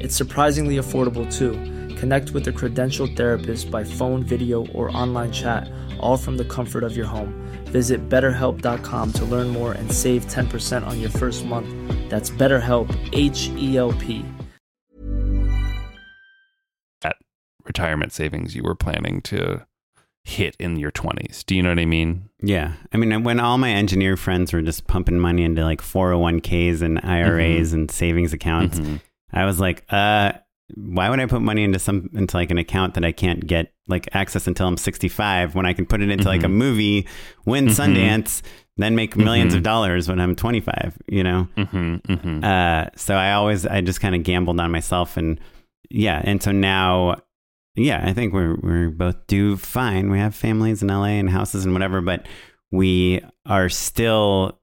It's surprisingly affordable too. Connect with a credentialed therapist by phone, video, or online chat, all from the comfort of your home. Visit betterhelp.com to learn more and save 10% on your first month. That's BetterHelp, H E L P. That retirement savings you were planning to hit in your 20s. Do you know what I mean? Yeah. I mean, when all my engineer friends were just pumping money into like 401ks and IRAs and savings accounts, Mhm. I was like, uh, why would I put money into some into like an account that I can't get like access until I'm 65 when I can put it into like a movie, win Sundance, then make 1000000s of dollars when I'm 25, you know? Mhm. Mhm. Uh, so I always, I just kind of gambled on myself and yeah. And so now, yeah, I think we're, we're both do fine. We have families in LA and houses and whatever, but we are still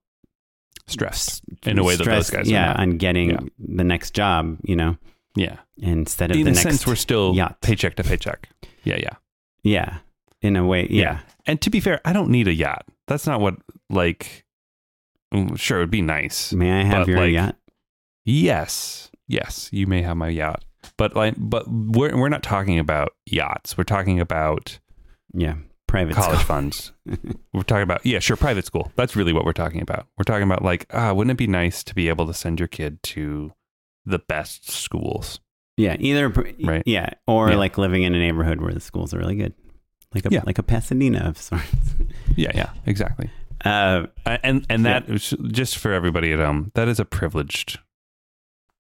Stressed in a way that those guys yeah, are not. on getting Yeah. the next job, you know, yeah. instead of In the a next sense, we're still yacht. paycheck to paycheck. Yeah, yeah. Yeah. In a way. Yeah. And to be fair, I don't need a yacht. That's not what, like, sure, it'd be nice. May I have your like, yacht? Yes. Yes, you may have my yacht. But like but we're we're not talking about yachts. We're talking about Yeah. Private college school. funds. We're talking about yeah, sure, private school. That's really what we're talking about. We're talking about like, ah, wouldn't it be nice to be able to send your kid to the best schools? Yeah. Either, Right. yeah. Or Yeah. like living in a neighborhood where the schools are really good. Like a, Yeah. like a Pasadena of sorts. Yeah, yeah, exactly. Uh, and and that is just for everybody at home, that is a privileged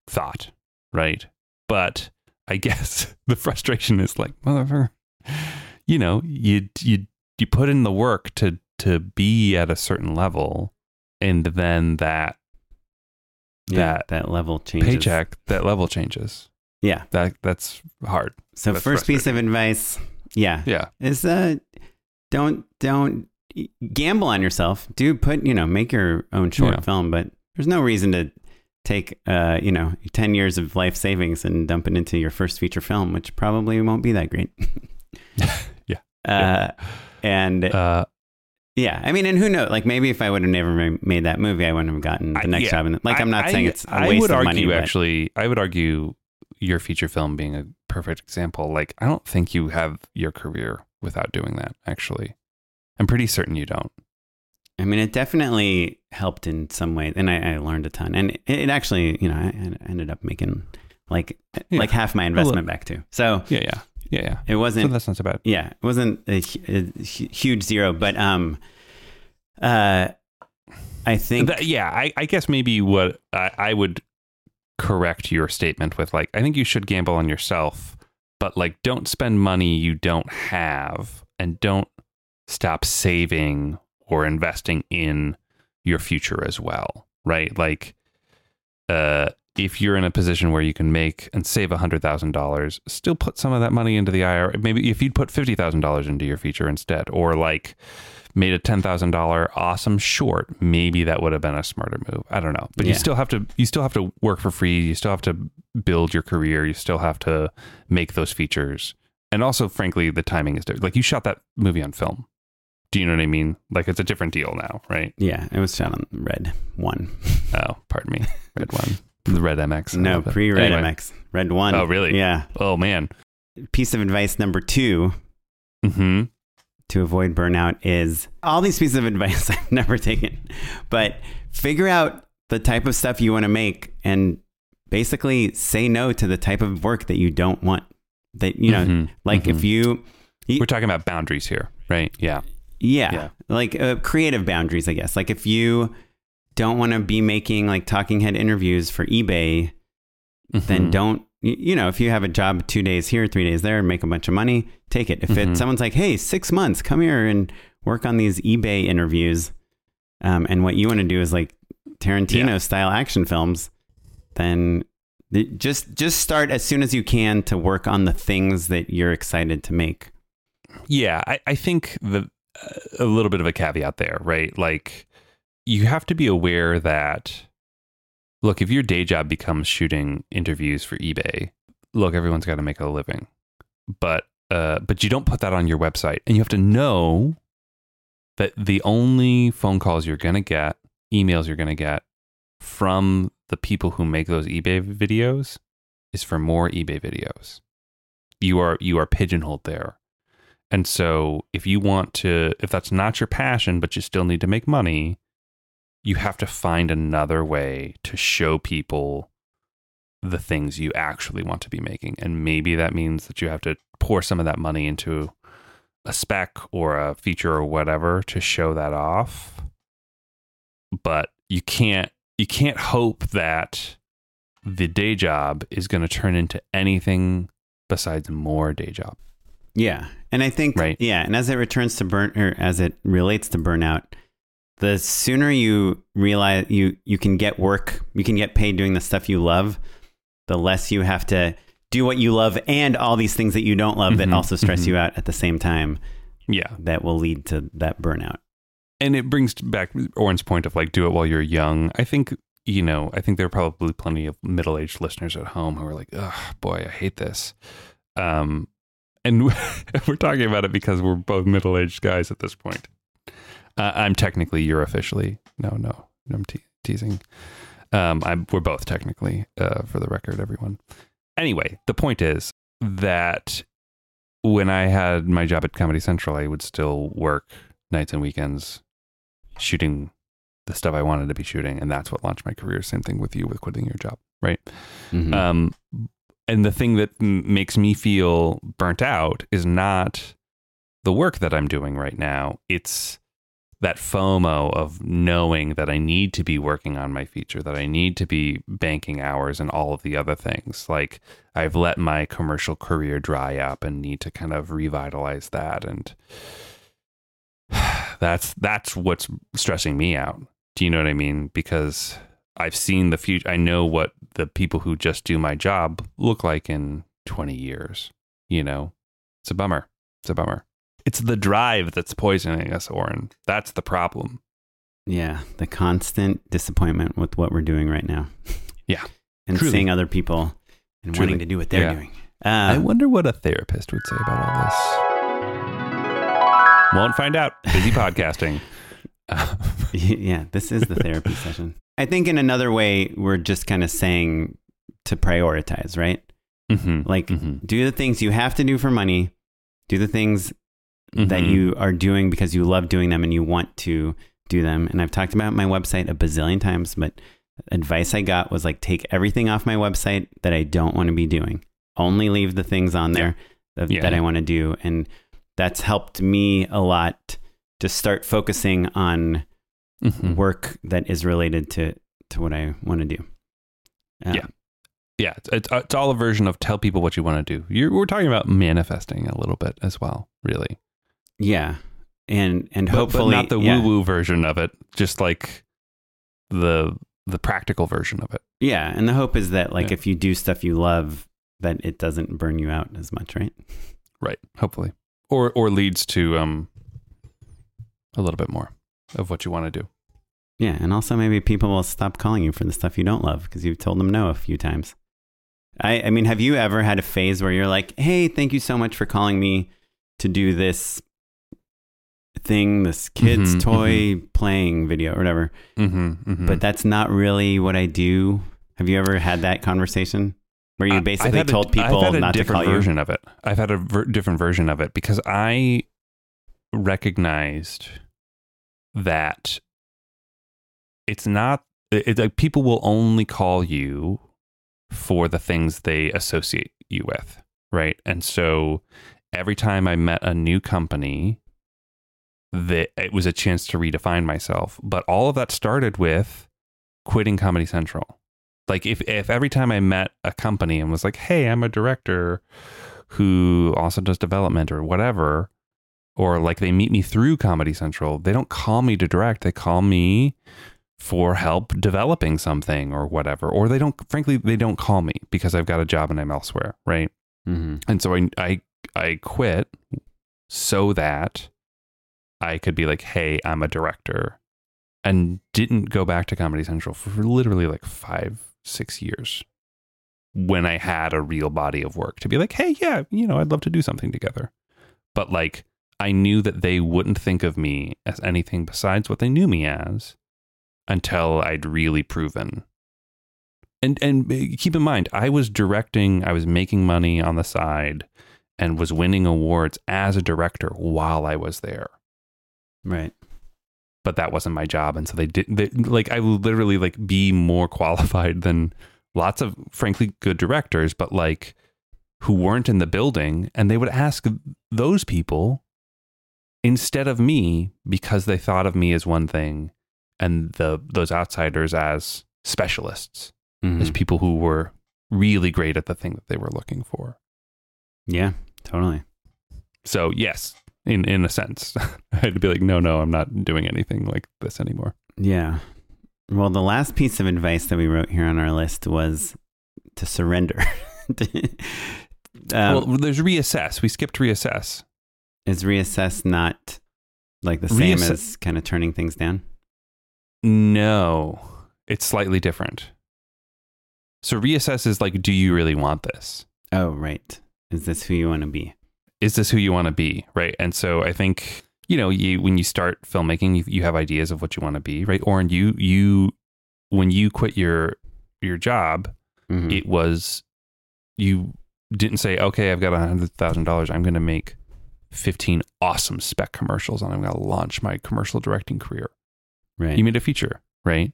thought, right? But I guess the frustration is like, motherfucker, you know, you you you put in the work to to be at a certain level, and then that yeah, That that level changes. paycheck, that level changes. Yeah. That that's hard. So That's first piece of advice, yeah, Yeah, is uh, don't don't gamble on yourself. Do put you know make your own short Yeah. film, but there's no reason to take uh you know ten years of life savings and dump it into your first feature film, which probably won't be that great. Yeah. Uh, and uh, yeah, I mean, and who knows? Like maybe if I would have never made that movie, I wouldn't have gotten the I- next yeah. job. And like I'm not I- saying it's a I waste would of argue money. actually. I would argue your feature film being a perfect example. Like I don't think you have your career without doing that. Actually, I'm pretty certain you don't. I mean, it definitely helped in some way, and I, I learned a ton. And it, it actually, you know, I, I ended up making like Yeah. like half my investment back too. So Yeah, yeah, yeah, yeah. it wasn't, that's not so bad. yeah, it wasn't a, a huge zero, but um, uh, I think That- yeah, I, I guess maybe what I, I would correct your statement with like I think you should gamble on yourself, but like don't spend money you don't have, and don't stop saving or investing in your future as well, right? Like, uh, if you're in a position where you can make and save hundred thousand dollars, still put some of that money into the IRA. Maybe if you'd put fifty thousand dollars into your future instead, or like made a ten thousand dollar awesome short, maybe that would have been a smarter move. I don't know, but you still have to you still have to work for free. You still have to build your career. You still have to make those features, and also, frankly, the timing is different. Like you shot that movie on film. Do you know what I mean? Like it's a different deal now, right? yeah, it was shot on Red One. Oh, pardon me, Red One, the Red MX. I no, pre Red Anyway. MX, Red One. Oh, really? Yeah. Oh man. Piece of advice number two Hmm. to avoid burnout is all these pieces of advice I've never taken, but figure out the type of stuff you want to make and basically say no to the type of work that you don't want. That, you know, Mhm, like if mhm. you, you- We're talking about boundaries here, right? Yeah. yeah, Yeah. like uh, creative boundaries, I guess. Like if you don't want to be making like talking head interviews for eBay, then Mhm. don't you know if you have a job two days here three days there make a bunch of money take it if Mhm. it someone's like hey six months come here and work on these ebay interviews um, and what you want to do is like tarantino Yeah. style action films then th- just just start as soon as you can to work on the things that you're excited to make Yeah, I, I think the a little bit of a caveat there, right? Like you have to be aware that look, if your day job becomes shooting interviews for eBay, look, everyone's got to make a living. But uh, but you don't put that on your website, and you have to know that the only phone calls you're going to get, emails you're going to get from the people who make those eBay videos is for more eBay videos. You are you are pigeonholed there. And so if you want to if that's not your passion but you still need to make money, you have to find another way to show people the things you actually want to be making. And maybe that means that you have to pour some of that money into a spec or a feature or whatever to show that off. But you can't you can't hope that the day job is going to turn into anything besides more day job. Yeah. And I think Right. yeah, and as it returns to burn or as it relates to burnout, the sooner you realize you you can get work, you can get paid doing the stuff you love, the less you have to do what you love and all these things that you don't love that Mhm, also stress mhm. you out at the same time Yeah. that will lead to that burnout. and it brings back Oren's point of like do it while you're young. I think you know, I think there are probably plenty of middle-aged listeners at home who are like, "Oh boy, I hate this." Um, and we're talking about it because we're both middle-aged guys at this point. Uh, I'm technically, you're officially. No, no, I'm te- teasing. Um, I'm, we're both technically, uh, for the record, everyone. Anyway, the point is that when I had my job at Comedy Central, I would still work nights and weekends shooting the stuff I wanted to be shooting, and that's what launched my career. Same thing with you with quitting your job, right? Mhm. Um, and the thing that m- makes me feel burnt out is not the work that I'm doing right now. It's that FOMO of knowing that I need to be working on my feature, that I need to be banking hours and all of the other things. Like I've let my commercial career dry up and need to kind of revitalize that. And that's that's what's stressing me out. Do you know what I mean? Because I've seen the future. I know what the people who just do my job look like in 20 years. You know, it's a bummer. It's a bummer. It's the drive that's poisoning us, Oren. That's the problem. Yeah, the constant disappointment with what we're doing right now. Yeah, and truly. seeing other people and Truly. wanting to do what they're Yeah. doing. I Um, wonder what a therapist would say about all this. Won't find out. Busy podcasting. Yeah, this is the therapy session. I think in another way, we're just kind of saying to prioritize, right? mhm, Like, mhm, do the things you have to do for money, do the things that mhm. you are doing because you love doing them and you want to do them. And I've talked about my website a bazillion times, but advice I got was like, take everything off my website that I don't want to be doing. Only leave the things on there that, Yeah, that I want to do. And that's helped me a lot to start focusing on Mhm. work that is related to, to what I want to do. Um, Yeah. Yeah, it's, it's, it's all a version of tell people what you want to do. You're, we're talking about manifesting a little bit as well, really. Yeah. And, and But- but hopefully not the yeah. woo woo version of it, just like the the practical version of it. Yeah, and the hope is that like Yeah. if you do stuff you love, that it doesn't burn you out as much, right? Right. Hopefully, or or leads to um a little bit more of what you want to do. Yeah, and also maybe people will stop calling you for the stuff you don't love because you've told them no a few times. I I mean, have you ever had a phase where you're like, "Hey, thank you so much for calling me to do this thing, this kids Mhm, toy playing video or whatever." Mm-hmm, But that's not really what I do. Have you ever had that conversation where you basically told people I've had a not to different call you? version of it. I've had a ver- different version of it because I recognized that it's not. It's like people will only call you for the things they associate you with, right? And so every time I met a new company, that it was a chance to redefine myself. But all of that started with quitting Comedy Central. Like if if every time I met a company and was like, "Hey, I'm a director who also does development or whatever," or like they meet me through Comedy Central, they don't call me to direct. They call me for help developing something or whatever. Or they don't frankly they don't call me because I've got a job and I'm elsewhere, right? hmm And so I I I quit so that I could be like, hey, I'm a director, and didn't go back to Comedy Central for literally like five, six years when I had a real body of work to be like, hey, yeah, you know, I'd love to do something together. But like, I knew that they wouldn't think of me as anything besides what they knew me as until I'd really proven. And and uh, keep in mind, I was directing, I was making money on the side and was winning awards as a director while I was there. Right. But that wasn't my job and so they didn't they, like I would literally like be more qualified than lots of frankly good directors, but like who weren't in the building and they would ask those people instead of me because they thought of me as one thing and the those outsiders as specialists Mhm. as people who were really great at the thing that they were looking for Yeah, totally. so yes in in a sense i had to be like no no i'm not doing anything like this anymore Yeah. Well, the last piece of advice that we wrote here on our list was to surrender. um, well there's reassess we skipped reassess is reassess not like the same Reasse- as kind of turning things down? no it's slightly different so reassess is like do you really want this Oh, right. Is this who you want to be? Is this who you want to be right and so i think you know you when you start filmmaking you, you have ideas of what you want to be right or you you when you quit your your job Mhm. it was you didn't say okay i've got a hundred thousand dollars i'm going to make 15 awesome spec commercials and i'm going to launch my commercial directing career right. you made a feature right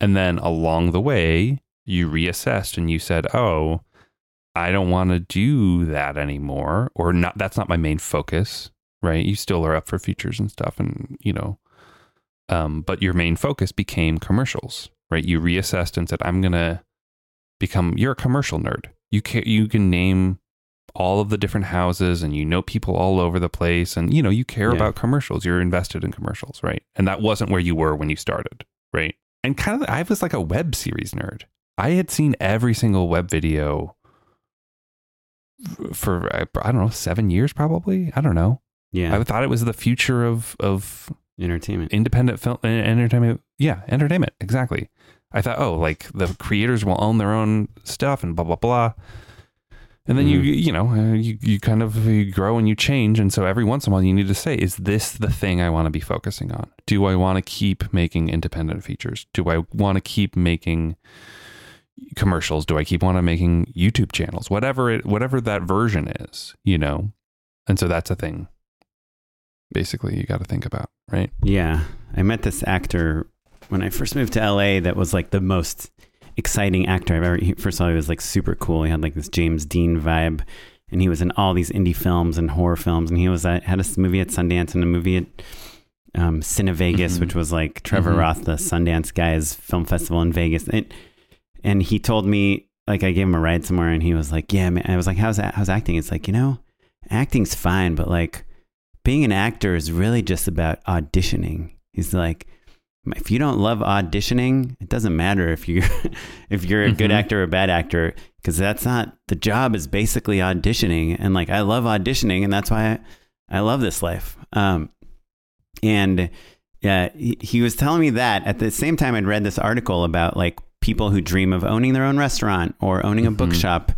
and then along the way you reassessed and you said oh i don't want to do that anymore or not that's not my main focus right? You still are up for features and stuff and you know um, but your main focus became commercials right? You reassessed and said i'm gonna become you're a commercial nerd. You can you can name all of the different houses and you know people all over the place and you know you care Yeah. about commercials. You're invested in commercials right? And that wasn't where you were when you started right? And kind of i was like a web series nerd. I had seen every single web video for I I don't know seven years probably I don't know yeah. I thought it was the future of of Entertainment. independent film entertainment yeah entertainment exactly I thought oh like the creators will own their own stuff and blah blah blah and then you Mhm. you know uh, you you kind of you grow and you change and so every once in a while you need to say is this the thing I want to be focusing on do I want to keep making independent features do I want to keep making commercials do I keep on making YouTube channels whatever it whatever that version is you know and so that's a thing basically you got to think about right Yeah. I met this actor when I first moved to LA that was like the most exciting actor I've ever he- first of all he was like super cool. He had like this James Dean vibe and he was in all these indie films and horror films and he was at, had a movie at Sundance and a movie at um, Cine Vegas, Mhm. which was like Trevor Mhm. Groth, the Sundance guy's film festival in Vegas. And, and he told me like I gave him a ride somewhere and he was like, "Yeah, man." I was like, "How's that? How's acting?" It's like, "You know, acting's fine, but like being an actor is really just about auditioning. He's like, if you don't love auditioning, it doesn't matter if you if you're a good Mhm. actor or a bad actor because that's not the job. Is basically auditioning, and like I love auditioning, and that's why I, I love this life. Um, and yeah, he, he was telling me that at the same time I'd read this article about like people who dream of owning their own restaurant or owning a Mhm. bookshop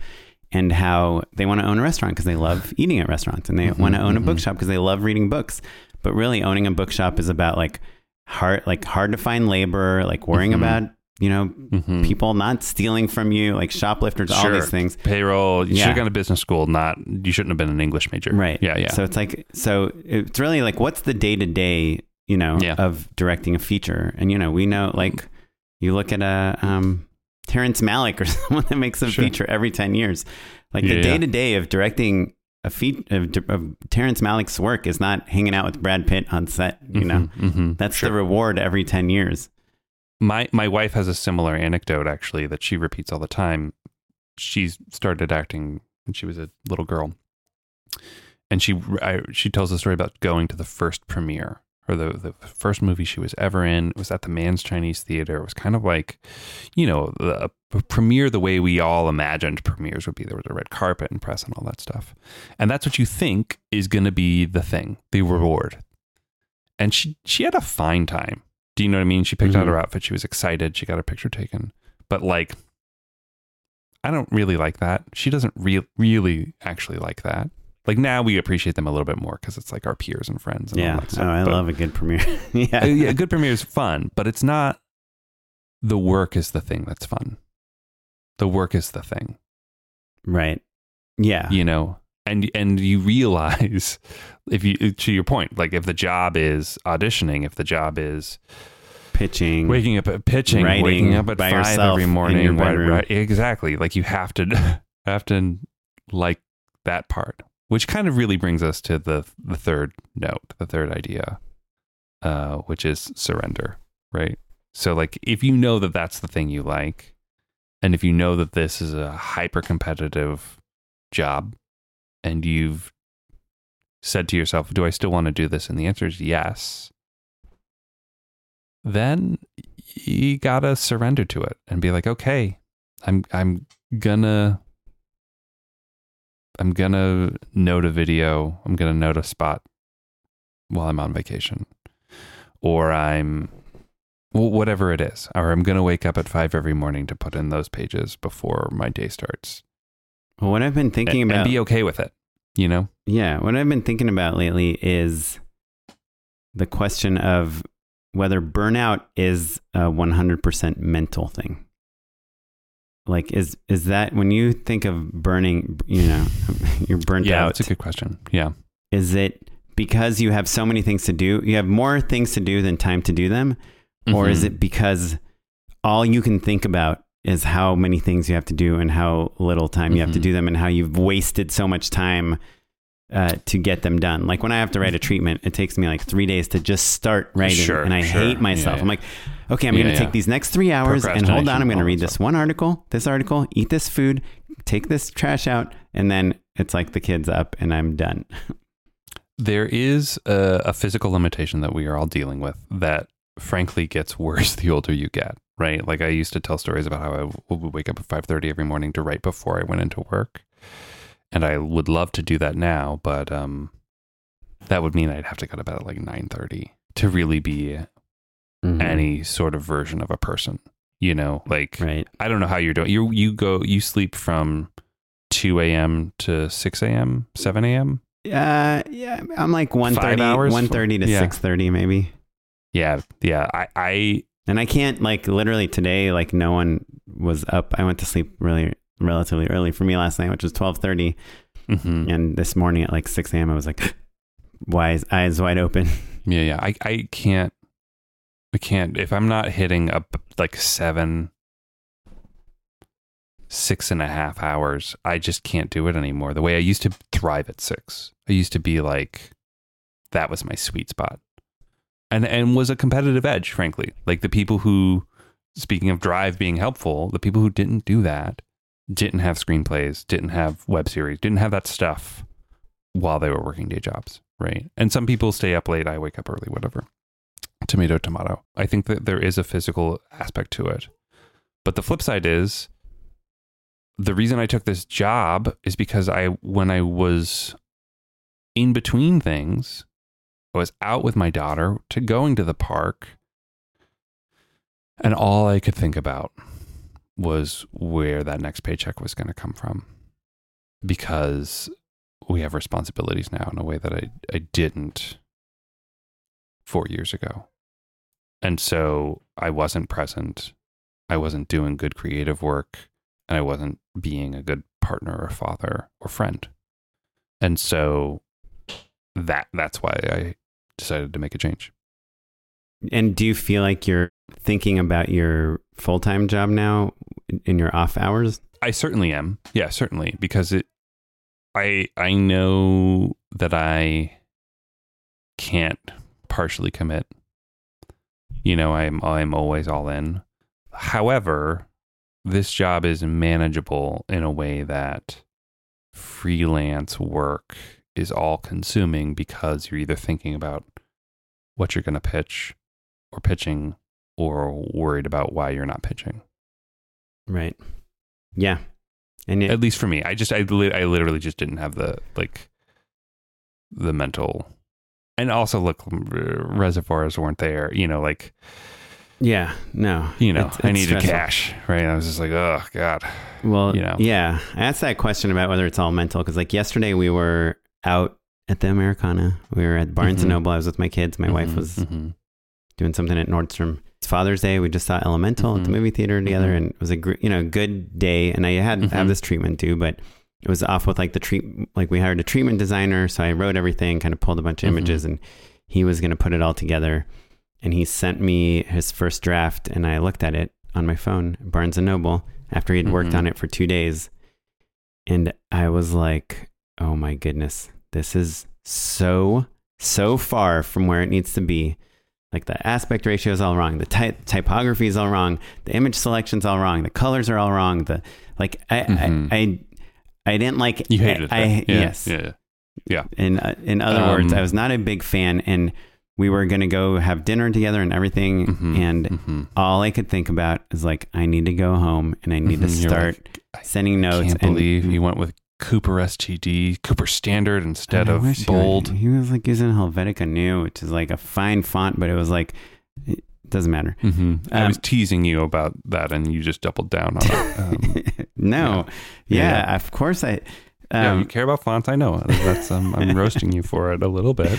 and how they want to own a restaurant because they love eating at restaurants and they Mhm, want to own a mhm. bookshop because they love reading books. But really owning a bookshop is about like hard like hard to find labor, like worrying Mhm. about, you know, Mhm. people not stealing from you, like shoplifters, all Sure. these things. payroll you should have gone to business school not you shouldn't have been an english major Right. yeah yeah So it's like so it's really like what's the day to day, you know, Yeah. of directing a feature. And you know, we know like you look at a um Terrence Malick or someone that makes a Sure. feature every 10 years. Like Yeah, the day to day of directing a feat of, of Terrence Malick's work is not hanging out with Brad Pitt on set, you know. Mhm, mhm. That's Sure. the reward every 10 years. my my wife has a similar anecdote actually that she repeats all the time she started acting when she was a little girl and she I, she tells the story about going to the first premiere or the, the first movie she was ever in was at the Mann's chinese theater it was kind of like you know the premiere the way we all imagined premieres would be there was a red carpet and press and all that stuff and that's what you think is going to be the thing the reward and she she had a fine time. Do you know what I mean? She picked out Mhm. her outfit. She was excited. She got her picture taken. But like, I don't really like that. She doesn't re- really actually like that. Like now we appreciate them a little bit more because it's like our peers and friends. And all Yeah. that stuff. Oh, I But- love a good premiere. yeah. uh, yeah, a good premiere is fun, but it's not. The work is the thing that's fun. The work is the thing, Right. Yeah. you know, and and you realize if you to your point, like if the job is auditioning, if the job is Pitching. waking up at pitching, Writing waking up at by five every in morning, right, right, exactly. Like you have to have to like that part, which kind of really brings us to the the third note, the third idea, uh, which is surrender, right? So, like, if you know that that's the thing you like, and if you know that this is a hyper competitive job, and you've said to yourself, "Do I still want to do this?" and the answer is yes, then you gotta surrender to it and be like, "Okay, I'm I'm gonna." I'm gonna note a video. I'm gonna note a spot while I'm on vacation, or I'm whatever it is, or I'm gonna wake up at five every morning to put in those pages before my day starts, Well, what I've been thinking and, about. and be okay with it. You know, Yeah, what I've been thinking about lately is the question of whether burnout is a 100% mental thing. Like, is is that when you think of burning, you know, you're burnt yeah, out? that's a good question. Yeah, is it because you have so many things to do? You have more things to do than time to do them, or is Mhm. it because all you can think about is how many things you have to do and how little time you have to Mhm. do them and how you've wasted so much time uh, to get them done. Like when I have to write a treatment, it takes me like three days to just start writing, Sure, and I sure. hate myself. Yeah, I'm like, okay, I'm Yeah, going to yeah. take these next three hours and hold on. I'm going to read this one article, this article, eat this food, take this trash out, and then it's like the kids up and I'm done. there is a, a physical limitation that we are all dealing with that, frankly, gets worse the older you get. Right? Like I used to tell stories about how i would wake up at five thirty every morning to write before I went into work, and I would love to do that now, but um, that would mean I'd have to go to bed at like nine thirty to really be Mhm. any sort of version of a person. You know, like right. I don't know how you're doing. You you go you sleep from two a.m. to six a.m., seven a.m. Uh, yeah, I'm like 130, hours? 130 to Yeah. 630 maybe. Yeah, yeah. I I And I can't like literally today, like no one was up. I went to sleep really relatively early for me last night, which was 1230. mhm. And this morning at like 6 a.m., I was like, wise, eyes wide open. yeah yeah. I I can't I can't if I'm not hitting up like seven six and a half hours. I just can't do it anymore. The way I used to thrive at six. I used to be like that was my sweet spot. And and was a competitive edge, frankly. Like the people who speaking of drive being helpful, the people who didn't do that didn't have screenplays, didn't have web series, didn't have that stuff while they were working day jobs, right? And some people stay up late, I wake up early, whatever. Tomato, tomato. I think that there is a physical aspect to it. But the flip side is the reason I took this job is because I, when I was in between things, I was out with my daughter to going to the park, and all I could think about was where that next paycheck was going to come from because we have responsibilities now in a way that I, I didn't four years ago. And so I wasn't present. I wasn't doing good creative work and I wasn't being a good partner or father or friend. And so that that's why I decided to make a change. And do you feel like you're thinking about your full time job now in your off hours? I certainly am. Yeah, certainly because it I I know that I can't partially commit. You know, I'm I'm always all in. However, this job is manageable in a way that freelance work is all consuming because you're either thinking about what you're going to pitch or pitching or worried about why you're not pitching. Right. Yeah. And it, At least for me, I just I li- I literally just didn't have the like the mental and also look, reservoirs weren't there. You know, like Yeah, no. you know, It's- I needed stressful. cash, right? I was just like, oh god, Well, you know. yeah. I asked that question about whether it's all mental because, like, yesterday we were out at the Americana. We were at Barnes Mhm. and Noble. I was with my kids. My wife Mhm, was mhm. doing something at Nordstrom. It's Father's Day. We just saw Elemental at the Mhm. movie theater together, Mhm. and it was a gr- you know good day. And I had have Mhm. this treatment too, but it was off with like the treat. Like we hired a treatment designer, so I wrote everything, kind of pulled a bunch of Mhm. images, and he was going to put it all together. And he sent me his first draft, and I looked at it on my phone, Barnes and Noble, after he had worked Mhm. on it for two days, and I was like, "Oh my goodness, this is so so far from where it needs to be." Like the aspect ratio is all wrong, the ty- typography is all wrong, the image selection's all wrong, the colors are all wrong. The like, I Mhm. I, I I didn't like. You hated I, it. I yeah, yes. yeah, yeah. In uh, in other Um, words, I was not a big fan, and we were gonna go have dinner together and everything, Mhm, and mhm. all I could think about is like, I need to go home and I need to Mhm. You're start like, sending notes. can't and believe you went with Cooper STD, Cooper Standard instead of wish he- bold. He, was like using Helvetica Neue, which is like a fine font, but it was like doesn't matter. hmm I Um, was teasing you about that, and you just doubled down on it. Um, no, Yeah. yeah, Yeah, of course I. yeah, Um, you care about fonts. I know. That's um, I'm roasting you for it a little bit.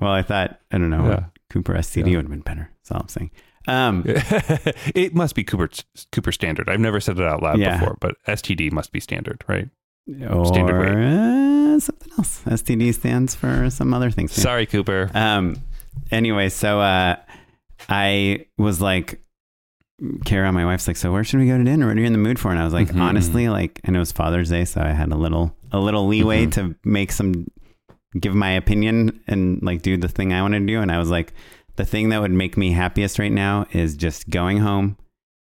well, I thought I don't know. Yeah. Cooper STD Yeah. would have been better. That's all I'm saying. Um, it must be Cooper Cooper Standard. I've never said it out loud Yeah. before, but STD must be standard, right? or Standard uh, something else. STD stands for some other things. Sorry, Cooper. Um. Anyway, so uh, I was like, Kara, my wife's like, so where should we go to dinner? What are you in the mood for? And I was like, Mhm, honestly, like, and it was Father's Day, so I had a little a little leeway Mhm. to make some, give my opinion and like do the thing I want to do. And I was like, the thing that would make me happiest right now is just going home,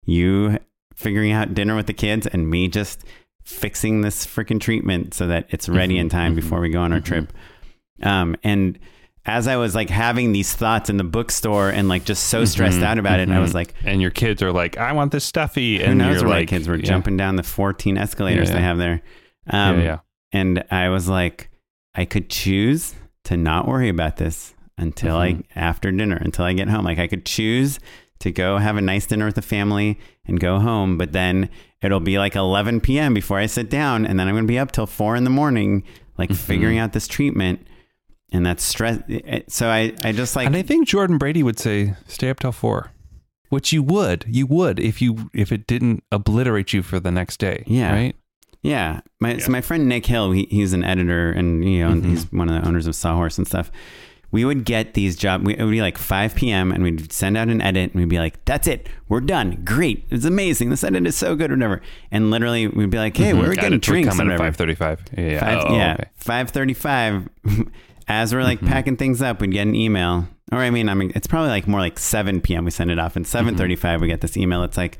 you figuring out dinner with the kids, and me just fixing this freaking treatment so that it's ready in Mhm, time mhm, before we go on our mhm. trip. Um, and as I was like having these thoughts in the bookstore and like just so stressed Mhm, out about it, and I was like, and your kids are like, I want this stuffy. who And knows you're where like, kids were yeah, jumping down the 14 escalators Yeah, they have there. Um, yeah, yeah. And I was like, I could choose to not worry about this until Mhm. I, after dinner, until I get home. Like I could choose to go have a nice dinner with the family and go home, but then it'll be like 11 p.m. before I sit down. And then I'm going to be up till four in the morning, like Mhm. figuring out this treatment. And that's stress. So I, I just like, and I think Jordan Brady would say, "Stay up till four. which you would, you would if you if it didn't obliterate you for the next day. Yeah. right. Yeah. My, Yeah. So my friend Nick Hill, he, he's an editor and, you know, Mhm. he's one of the owners of Sawhorse and stuff. We would get these jobs. It would be like 5 p.m. and we'd send out an edit and we'd be like, that's it. We're done. Great. It's amazing. This edit is so good or whatever. And literally we'd be like, hey, Mhm. we're getting Edits would drinks. come and at whatever. five thirty-five. Yeah, yeah. Five, Oh, yeah, okay. five thirty-five. As we're like Mhm. packing things up, we'd get an email. Or I mean, I mean, it's probably like more like seven p.m. We send it off, and Mm-hmm. seven thirty-five we get this email. It's like,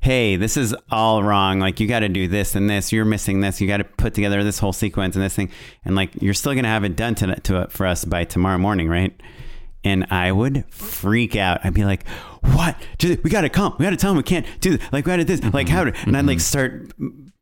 hey, this is all wrong. Like you got to do this and this. You're missing this. You got to put together this whole sequence and this thing, and like you're still gonna have it done to to for us by tomorrow morning, right? And I would freak out. I'd be like, "What? We got to come. We got to tell them we can't do this. Like we got to this. Like how?" To, and I'd like start,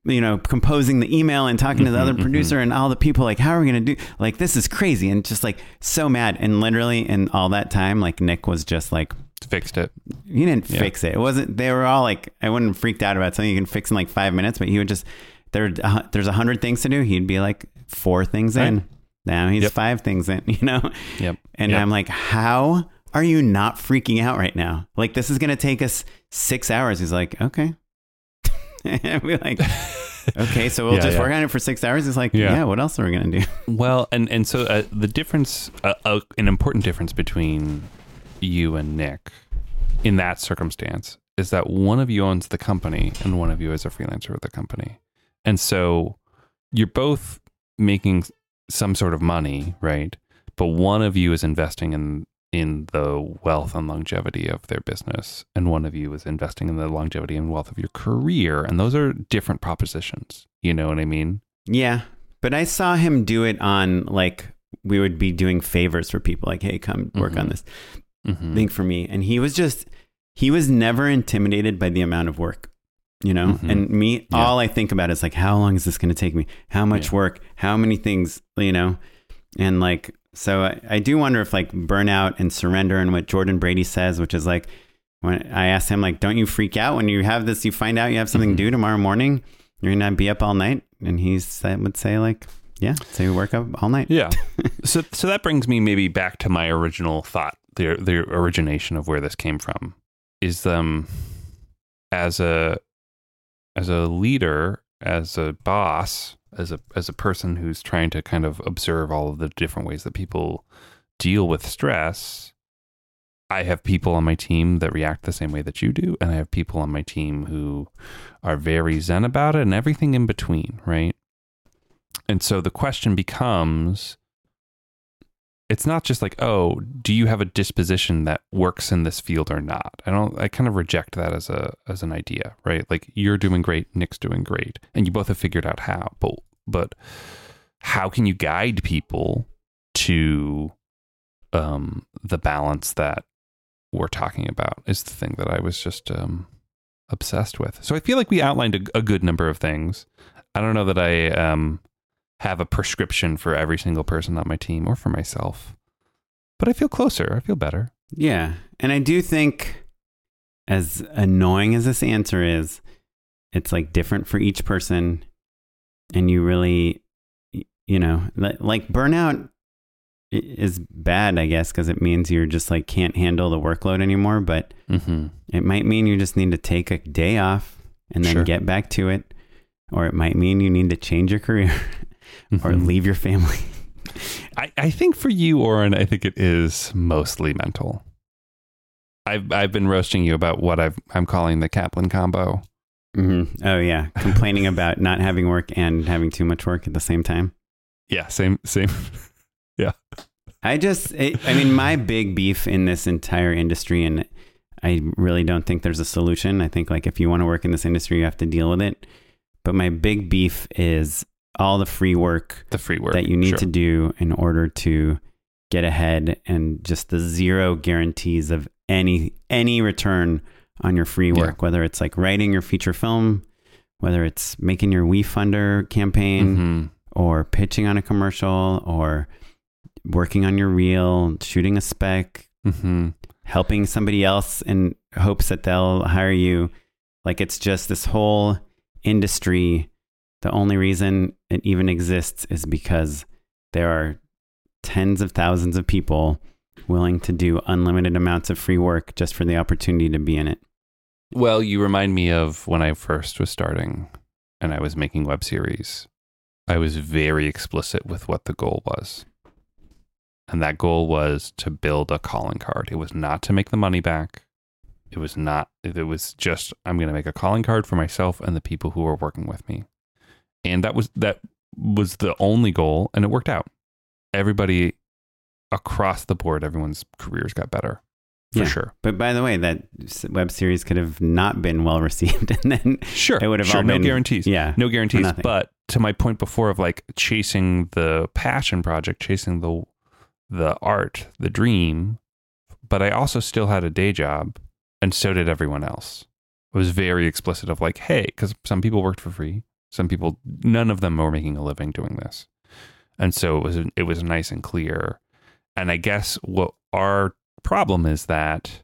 you know, composing the email and talking to the other producer and all the people. Like, how are we gonna do? Like this is crazy. And just like so mad. And literally, in all that time, like Nick was just like, Fixed it. he didn't Yeah. fix it. It wasn't. They were all like, I wouldn't have freaked out about something you can fix in like five minutes, but he would just there. Uh, there's a hundred things to do. He'd be like four things Right. in. Now he's Yep. five things in. You know. Yep. And Yep. I'm like, how are you not freaking out right now? Like this is gonna take us six hours. He's like, okay. and we're like, okay, so we'll Yeah, just yeah. work on it for six hours. It's like, Yeah. yeah. What else are we gonna do? Well, and and so uh, the difference, uh, uh, an important difference between you and Nick in that circumstance is that one of you owns the company and one of you is a freelancer with the company, and so you're both making some sort of money, right? But one of you is investing in in the wealth and longevity of their business, and one of you is investing in the longevity and wealth of your career, and those are different propositions. You know what I mean? Yeah, but I saw him do it on like we would be doing favors for people, like, hey, come work on Mhm. this Mm-hmm. thing for me, and he was just he was never intimidated by the amount of work. You know, Mhm. and me, Yeah. all I think about is like, how long is this going to take me? How much Yeah. work? How many things? You know, And like, so I, I do wonder if like burnout and surrender and what Jordan Brady says, which is like, when I asked him, like, don't you freak out when you have this, you find out you have something Mhm. due tomorrow morning, you're to be up all night. And he said, would say like, yeah, so you work up all night. Yeah. so so that brings me maybe back to my original thought, the the origination of where this came from is um as a as a leader, as a boss, as a as a person who's trying to kind of observe all of the different ways that people deal with stress, I have people on my team that react the same way that you do, and I have people on my team who are very zen about it and everything in between, right? And so the question becomes it's not just like, oh, do you have a disposition that works in this field or not? I don't I kind of reject that as a as an idea, right? Like you're doing great, Nick's doing great, and you both have figured out how. But but how can you guide people to um the balance that we're talking about is the thing that I was just um obsessed with. So I feel like we outlined a, a good number of things. I don't know that I um have a prescription for every single person on my team or for myself. But I feel closer. I feel better. Yeah. And I do think, as annoying as this answer is, it's like different for each person. And you really, you know, like burnout is bad, I guess, because it means you're just like can't handle the workload anymore. But Mm-hmm. it might mean you just need to take a day off and then Sure. get back to it. Or it might mean you need to change your career or Mhm. leave your family. I, I think for you, Oren, I think it is mostly mental. I've I've been roasting you about what I've I'm calling the Kaplan combo. hmm Oh, yeah. Complaining about not having work and having too much work at the same time. Yeah, same same. Yeah. I just, it, I mean, my big beef in this entire industry, and I really don't think there's a solution. I think, like, if you want to work in this industry, you have to deal with it. But my big beef is all the free work The free work that you need sure. to do in order to get ahead, and just the zero guarantees of any any return on your free Yeah. work. Whether it's like writing your feature film, whether it's making your WeFunder campaign, Mhm. or pitching on a commercial or working on your reel, shooting a spec, Mhm. helping somebody else in hopes that they'll hire you. Like it's just this whole industry. The only reason it even exists is because there are tens of thousands of people willing to do unlimited amounts of free work just for the opportunity to be in it. Well, you remind me of when I first was starting and I was making web series. I was very explicit with what the goal was. And that goal was to build a calling card. It was not to make the money back. It was not, it was just, I'm going to make a calling card for myself and the people who are working with me. And that was, that was the only goal. And it worked out. Everybody across the board, everyone's careers got better for Yeah. sure. But by the way, that web series could have not been well received, and then Sure. it would have sure, all no been guarantees. Yeah, no guarantees but to my point before of like chasing the passion project chasing the the art the dream but i also still had a day job and so did everyone else i was very explicit of like hey because some people worked for free some people none of them were making a living doing this and so it was it was nice and clear and i guess what our problem is that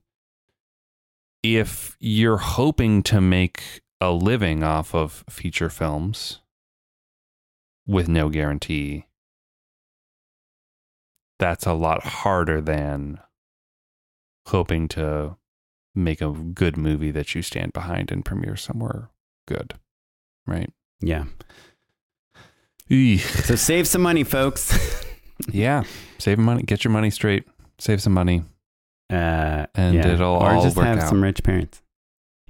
if you're hoping to make a living off of feature films with no guarantee, that's a lot harder than hoping to make a good movie that you stand behind and premiere somewhere good. Right? Yeah. Eek. So save some money, folks. yeah. Save money, get your money straight, save some money. Uh, And yeah. it'll or all just work have out. some rich parents.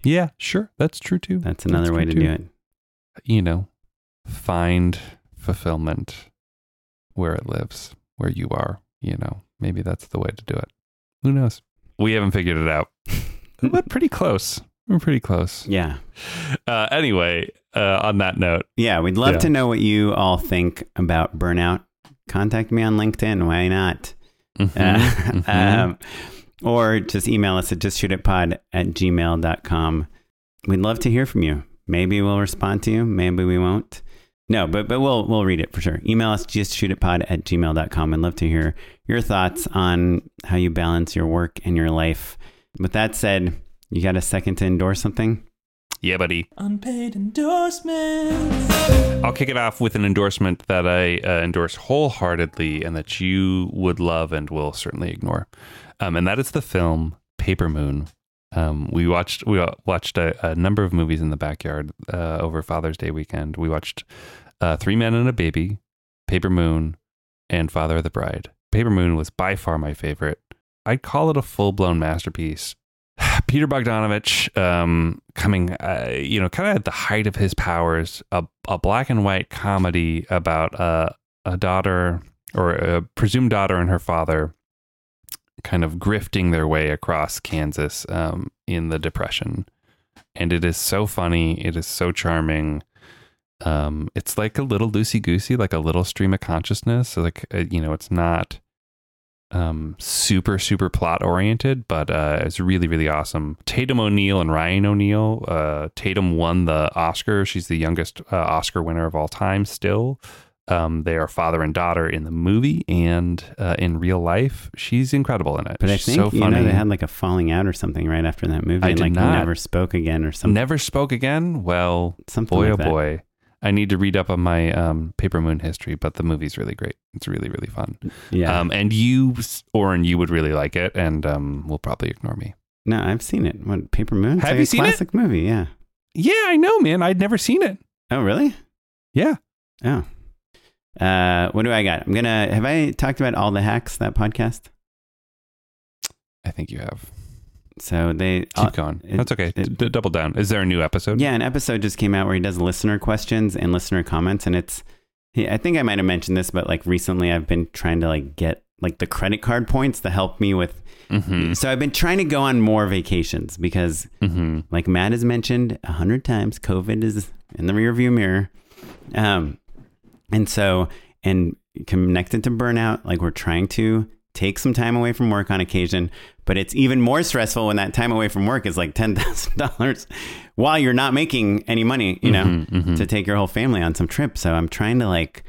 Yeah, sure. That's true too. That's another way to true, do it. you know, find fulfillment where it lives, where you are. You know, maybe that's the way to do it. Who knows? We haven't figured it out, but pretty close. We're pretty close. Yeah. Uh, anyway, uh, on that note, Yeah. We'd love Yeah. to know what you all think about burnout. Contact me on LinkedIn. Why not? mhm, Uh, mhm. um, or just email us at justshootitpod at gmail.com. We'd love to hear from you. Maybe we'll respond to you. Maybe we won't. No, but but we'll we'll read it for sure. Email us justshootitpod at gmail.com and love to hear your thoughts on how you balance your work and your life. With that said, you got a second to endorse something? Yeah, buddy. Unpaid endorsements. I'll kick it off with an endorsement that I uh, endorse wholeheartedly and that you would love and will certainly ignore. Um, and that is the film Paper Moon. Um, we watched we watched a, a, number of movies in the backyard uh, over Father's Day weekend. We watched uh, Three Men and a Baby, Paper Moon, and Father of the Bride. Paper Moon was by far my favorite. I'd call it a full blown masterpiece. Peter Bogdanovich, um, coming, uh, you know, kind of at the height of his powers, a, a black and white comedy about uh, a daughter or a presumed daughter and her father kind of grifting their way across Kansas um, in the Depression. And it is so funny. It is so charming. Um, it's like a little loosey goosey, like a little stream of consciousness. So like, uh, you know, it's not um, super super plot oriented, but uh, it's really really awesome. Tatum O'Neal and Ryan O'Neal. Uh, Tatum won the Oscar. She's the youngest uh, Oscar winner of all time. Still, um, they are father and daughter in the movie and uh, in real life. She's incredible in it. But I think so you funny. know they had like a falling out or something right after that movie, I and did like not. never spoke again or something. Never spoke again. Well, Something boy like oh that. boy. I need to read up on my um, Paper Moon history, but the movie's really great. It's really really fun. Yeah. Um, and you, Oren, you would really like it, and um, will probably ignore me. no, I've seen it. What Paper Moon? Have like you a seen it? classic movie. Yeah. Yeah, I know, man. I'd never seen it. Oh, really? Yeah. Oh. Uh, what do I got? I'm gonna. Have I talked about all the hacks that podcast? I think you have. So they Keep uh, going. it- That's okay. it- D- double down. Is there a new episode? Yeah, an episode just came out where he does listener questions and listener comments, and it's. I think I might have mentioned this, but like recently, I've been trying to like get like the credit card points to help me with. Mm-hmm. So I've been trying to go on more vacations because, Mm-hmm. like Matt has mentioned a hundred times, COVID is in the rearview mirror. Um, and so and connected to burnout, like we're trying to take some time away from work on occasion, but it's even more stressful when that time away from work is like ten thousand dollars while you're not making any money, you know, Mhm, mhm. to take your whole family on some trip. So I'm trying to like,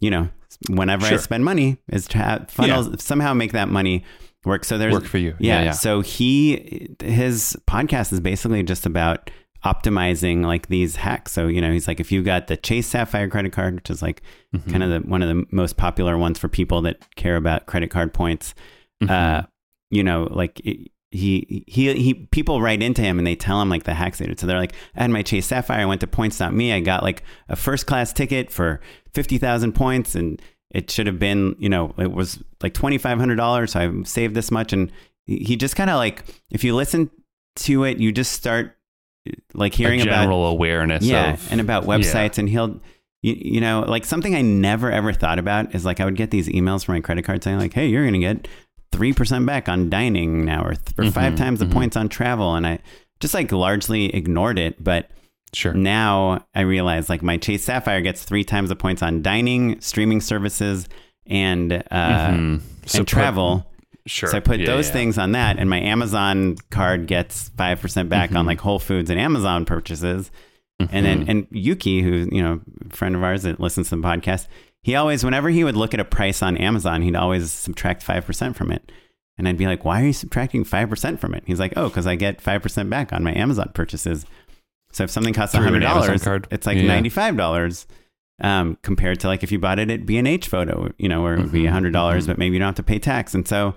you know, whenever I spend money, is to have funnels somehow make that money work. So there's Work for you. yeah, Yeah, yeah. So he his podcast is basically just about optimizing like these hacks. So you know, he's like, if you got the Chase Sapphire credit card, which is like Mm-hmm. kind of the one of the most popular ones for people that care about credit card points. Mm-hmm. Uh, you know, like it, he he he people write into him and they tell him like the hacks they did. So they're like, I had my Chase Sapphire, I went to points.me, I got like a first class ticket for fifty thousand points and it should have been, you know, it was like twenty five hundred dollars. So I saved this much and he just kind of like if you listen to it, you just start like hearing a about general awareness yeah, of and about websites, and he'll, you, you know, like something I never ever thought about is like I would get these emails from my credit card saying like, "Hey, you're gonna get three percent back on dining now, or, th- or five times the mhm. points on travel," and I just like largely ignored it, but. Sure. Now I realize like my Chase Sapphire gets three times the points on dining, streaming services, and uh, Mhm. So and travel. Sure. So I put Yeah, those yeah. things on that, and my Amazon card gets five percent back on Mhm. like Whole Foods and Amazon purchases. And then and Yuki, who's you know a friend of ours that listens to the podcast, he always whenever he would look at a price on Amazon, he'd always subtract five percent from it. And I'd be like, "Why are you subtracting five percent from it?" He's like, "Oh, because I get five percent back on my Amazon purchases." So if something costs hundred dollars, it's like Yeah. ninety five dollars. Um, compared to like if you bought it at B and H Photo, you know, where it would be Mhm, hundred dollars, mhm. but maybe you don't have to pay tax. And so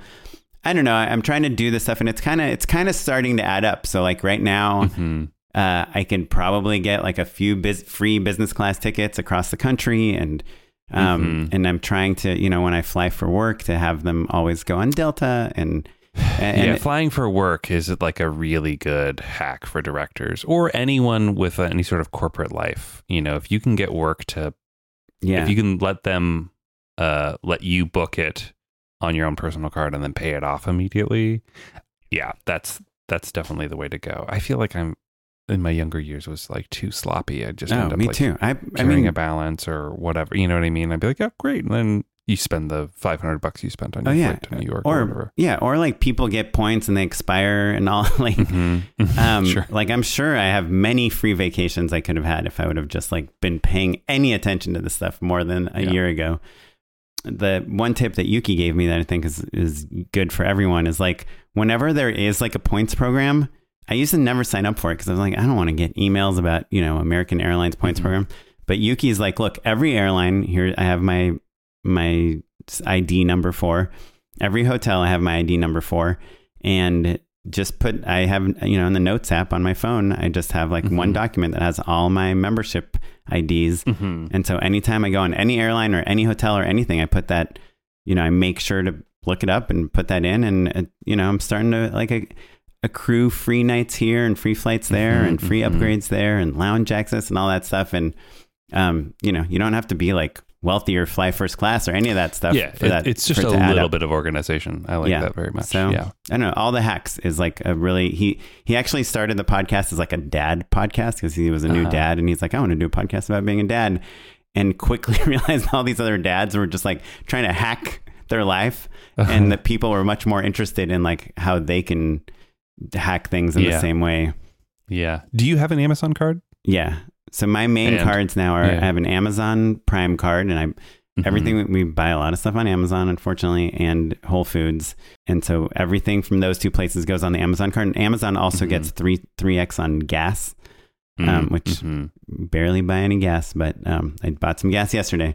I don't know. I- I'm trying to do this stuff, and it's kind of it's kind of starting to add up. So like right now, Mhm. uh, I can probably get like a few biz- free business class tickets across the country, and um, Mhm. and I'm trying to you know when I fly for work to have them always go on Delta, and, and yeah, flying for work is like a really good hack for directors or anyone with any sort of corporate life. You know, if you can get work to, yeah, if you can let them, uh, let you book it on your own personal card and then pay it off immediately. Yeah, that's that's definitely the way to go. I feel like I'm in my younger years was like too sloppy. I just oh, end up me like too. I I mean, a balance or whatever. You know what I mean? I'd be like, oh, great, and then you spend the 500 bucks you spent on your Oh yeah, flight to New York or, or whatever. yeah, or like people get points and they expire and all. Like, Mhm. um, Sure. like I'm sure I have many free vacations I could have had if I would have just like been paying any attention to this stuff more than a Yeah. year ago. The one tip that Yuki gave me that I think is is good for everyone is like whenever there is like a points program, I used to never sign up for it because I was like, I don't want to get emails about you know American Airlines points Mhm. program. But Yuki's like, look, every airline here, I have my my ID number for. Every hotel, I have my ID number for, and just put. I have you know in the Notes app on my phone. I just have like one Mhm. document that has all my membership IDs, Mhm. and so anytime I go on any airline or any hotel or anything, I put that. You know, I make sure to look it up and put that in, and uh, you know, I'm starting to like a accrue free nights here and free flights there Mhm, and free mhm. upgrades there and lounge access and all that stuff. And um, you know, you don't have to be like wealthy or fly first class or any of that stuff. Yeah, for it- that, it's just a it to add little bit of organization. I like Yeah. that very much. So yeah. I don't know. All the hacks is like a really he he actually started the podcast as like a dad podcast because he was a new Uh-huh. dad and he's like I want to do a podcast about being a dad and quickly realized all these other dads were just like trying to hack their life Uh-huh. and that people were much more interested in like how they can hack things in Yeah. the same way. Yeah. Do you have an Amazon card? Yeah. So my main And- cards now are yeah. I have an Amazon Prime card and I Mhm. everything we buy a lot of stuff on Amazon unfortunately and Whole Foods. And so everything from those two places goes on the Amazon card and Amazon also Mhm. gets 3 3x on gas. Mm, um, which- mhm. Barely buy any gas, but um, I bought some gas yesterday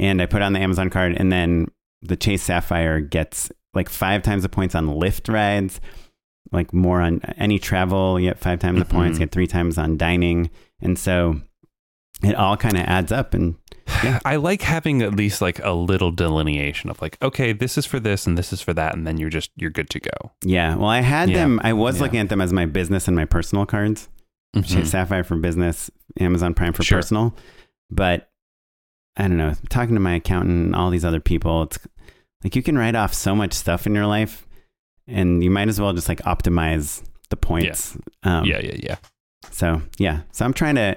and I put on the Amazon card and then the Chase Sapphire gets like 5 times the points on Lyft rides, like more on any travel, you get 5 times the points, Mhm. get 3 times on dining. And so it all kind of adds up and I like having at least like a little delineation of like, okay, this is for this and this is for that, and then you're just you're good to go. Yeah. Well, I had Yeah. them. I was Yeah. looking at them as my business and my personal cards. Mhm. Sapphire for business, Amazon Prime for Sure. personal. But I don't know. Talking to my accountant and all these other people, it's like you can write off so much stuff in your life, and you might as well just like optimize the points. Um, yeah, yeah, yeah. So yeah. So I'm trying to.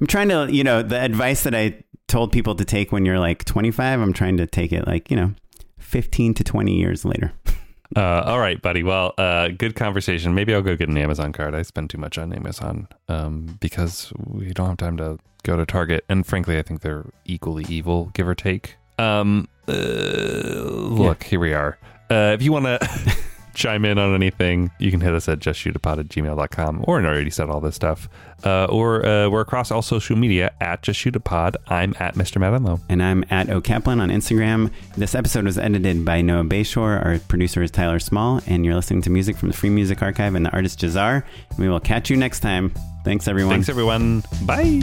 I'm trying to. You know, the advice that I told people to take when you're like 25, I'm trying to take it like you know, 15 to 20 years later. Uh, all right, buddy. Well, uh, good conversation. Maybe I'll go get an Amazon card. I spend too much on Amazon um, because we don't have time to go to Target, and frankly, I think they're equally evil, give or take. Um, uh, look, here we are. Uh, if you want to chime in on anything, you can hit us at justshootitpod at gmail.com or I already said all this stuff. Uh, or uh, we're across all social media at Just Shoot It Pod. I'm at Mr. Matt Enlow. and I'm at O'Kaplan on Instagram. This episode was edited by Noah Bayshore. Our producer is Tyler Small, and you're listening to music from the Free Music Archive and the artist Jahzzar. We will catch you next time. Thanks, everyone. Thanks, everyone. Bye.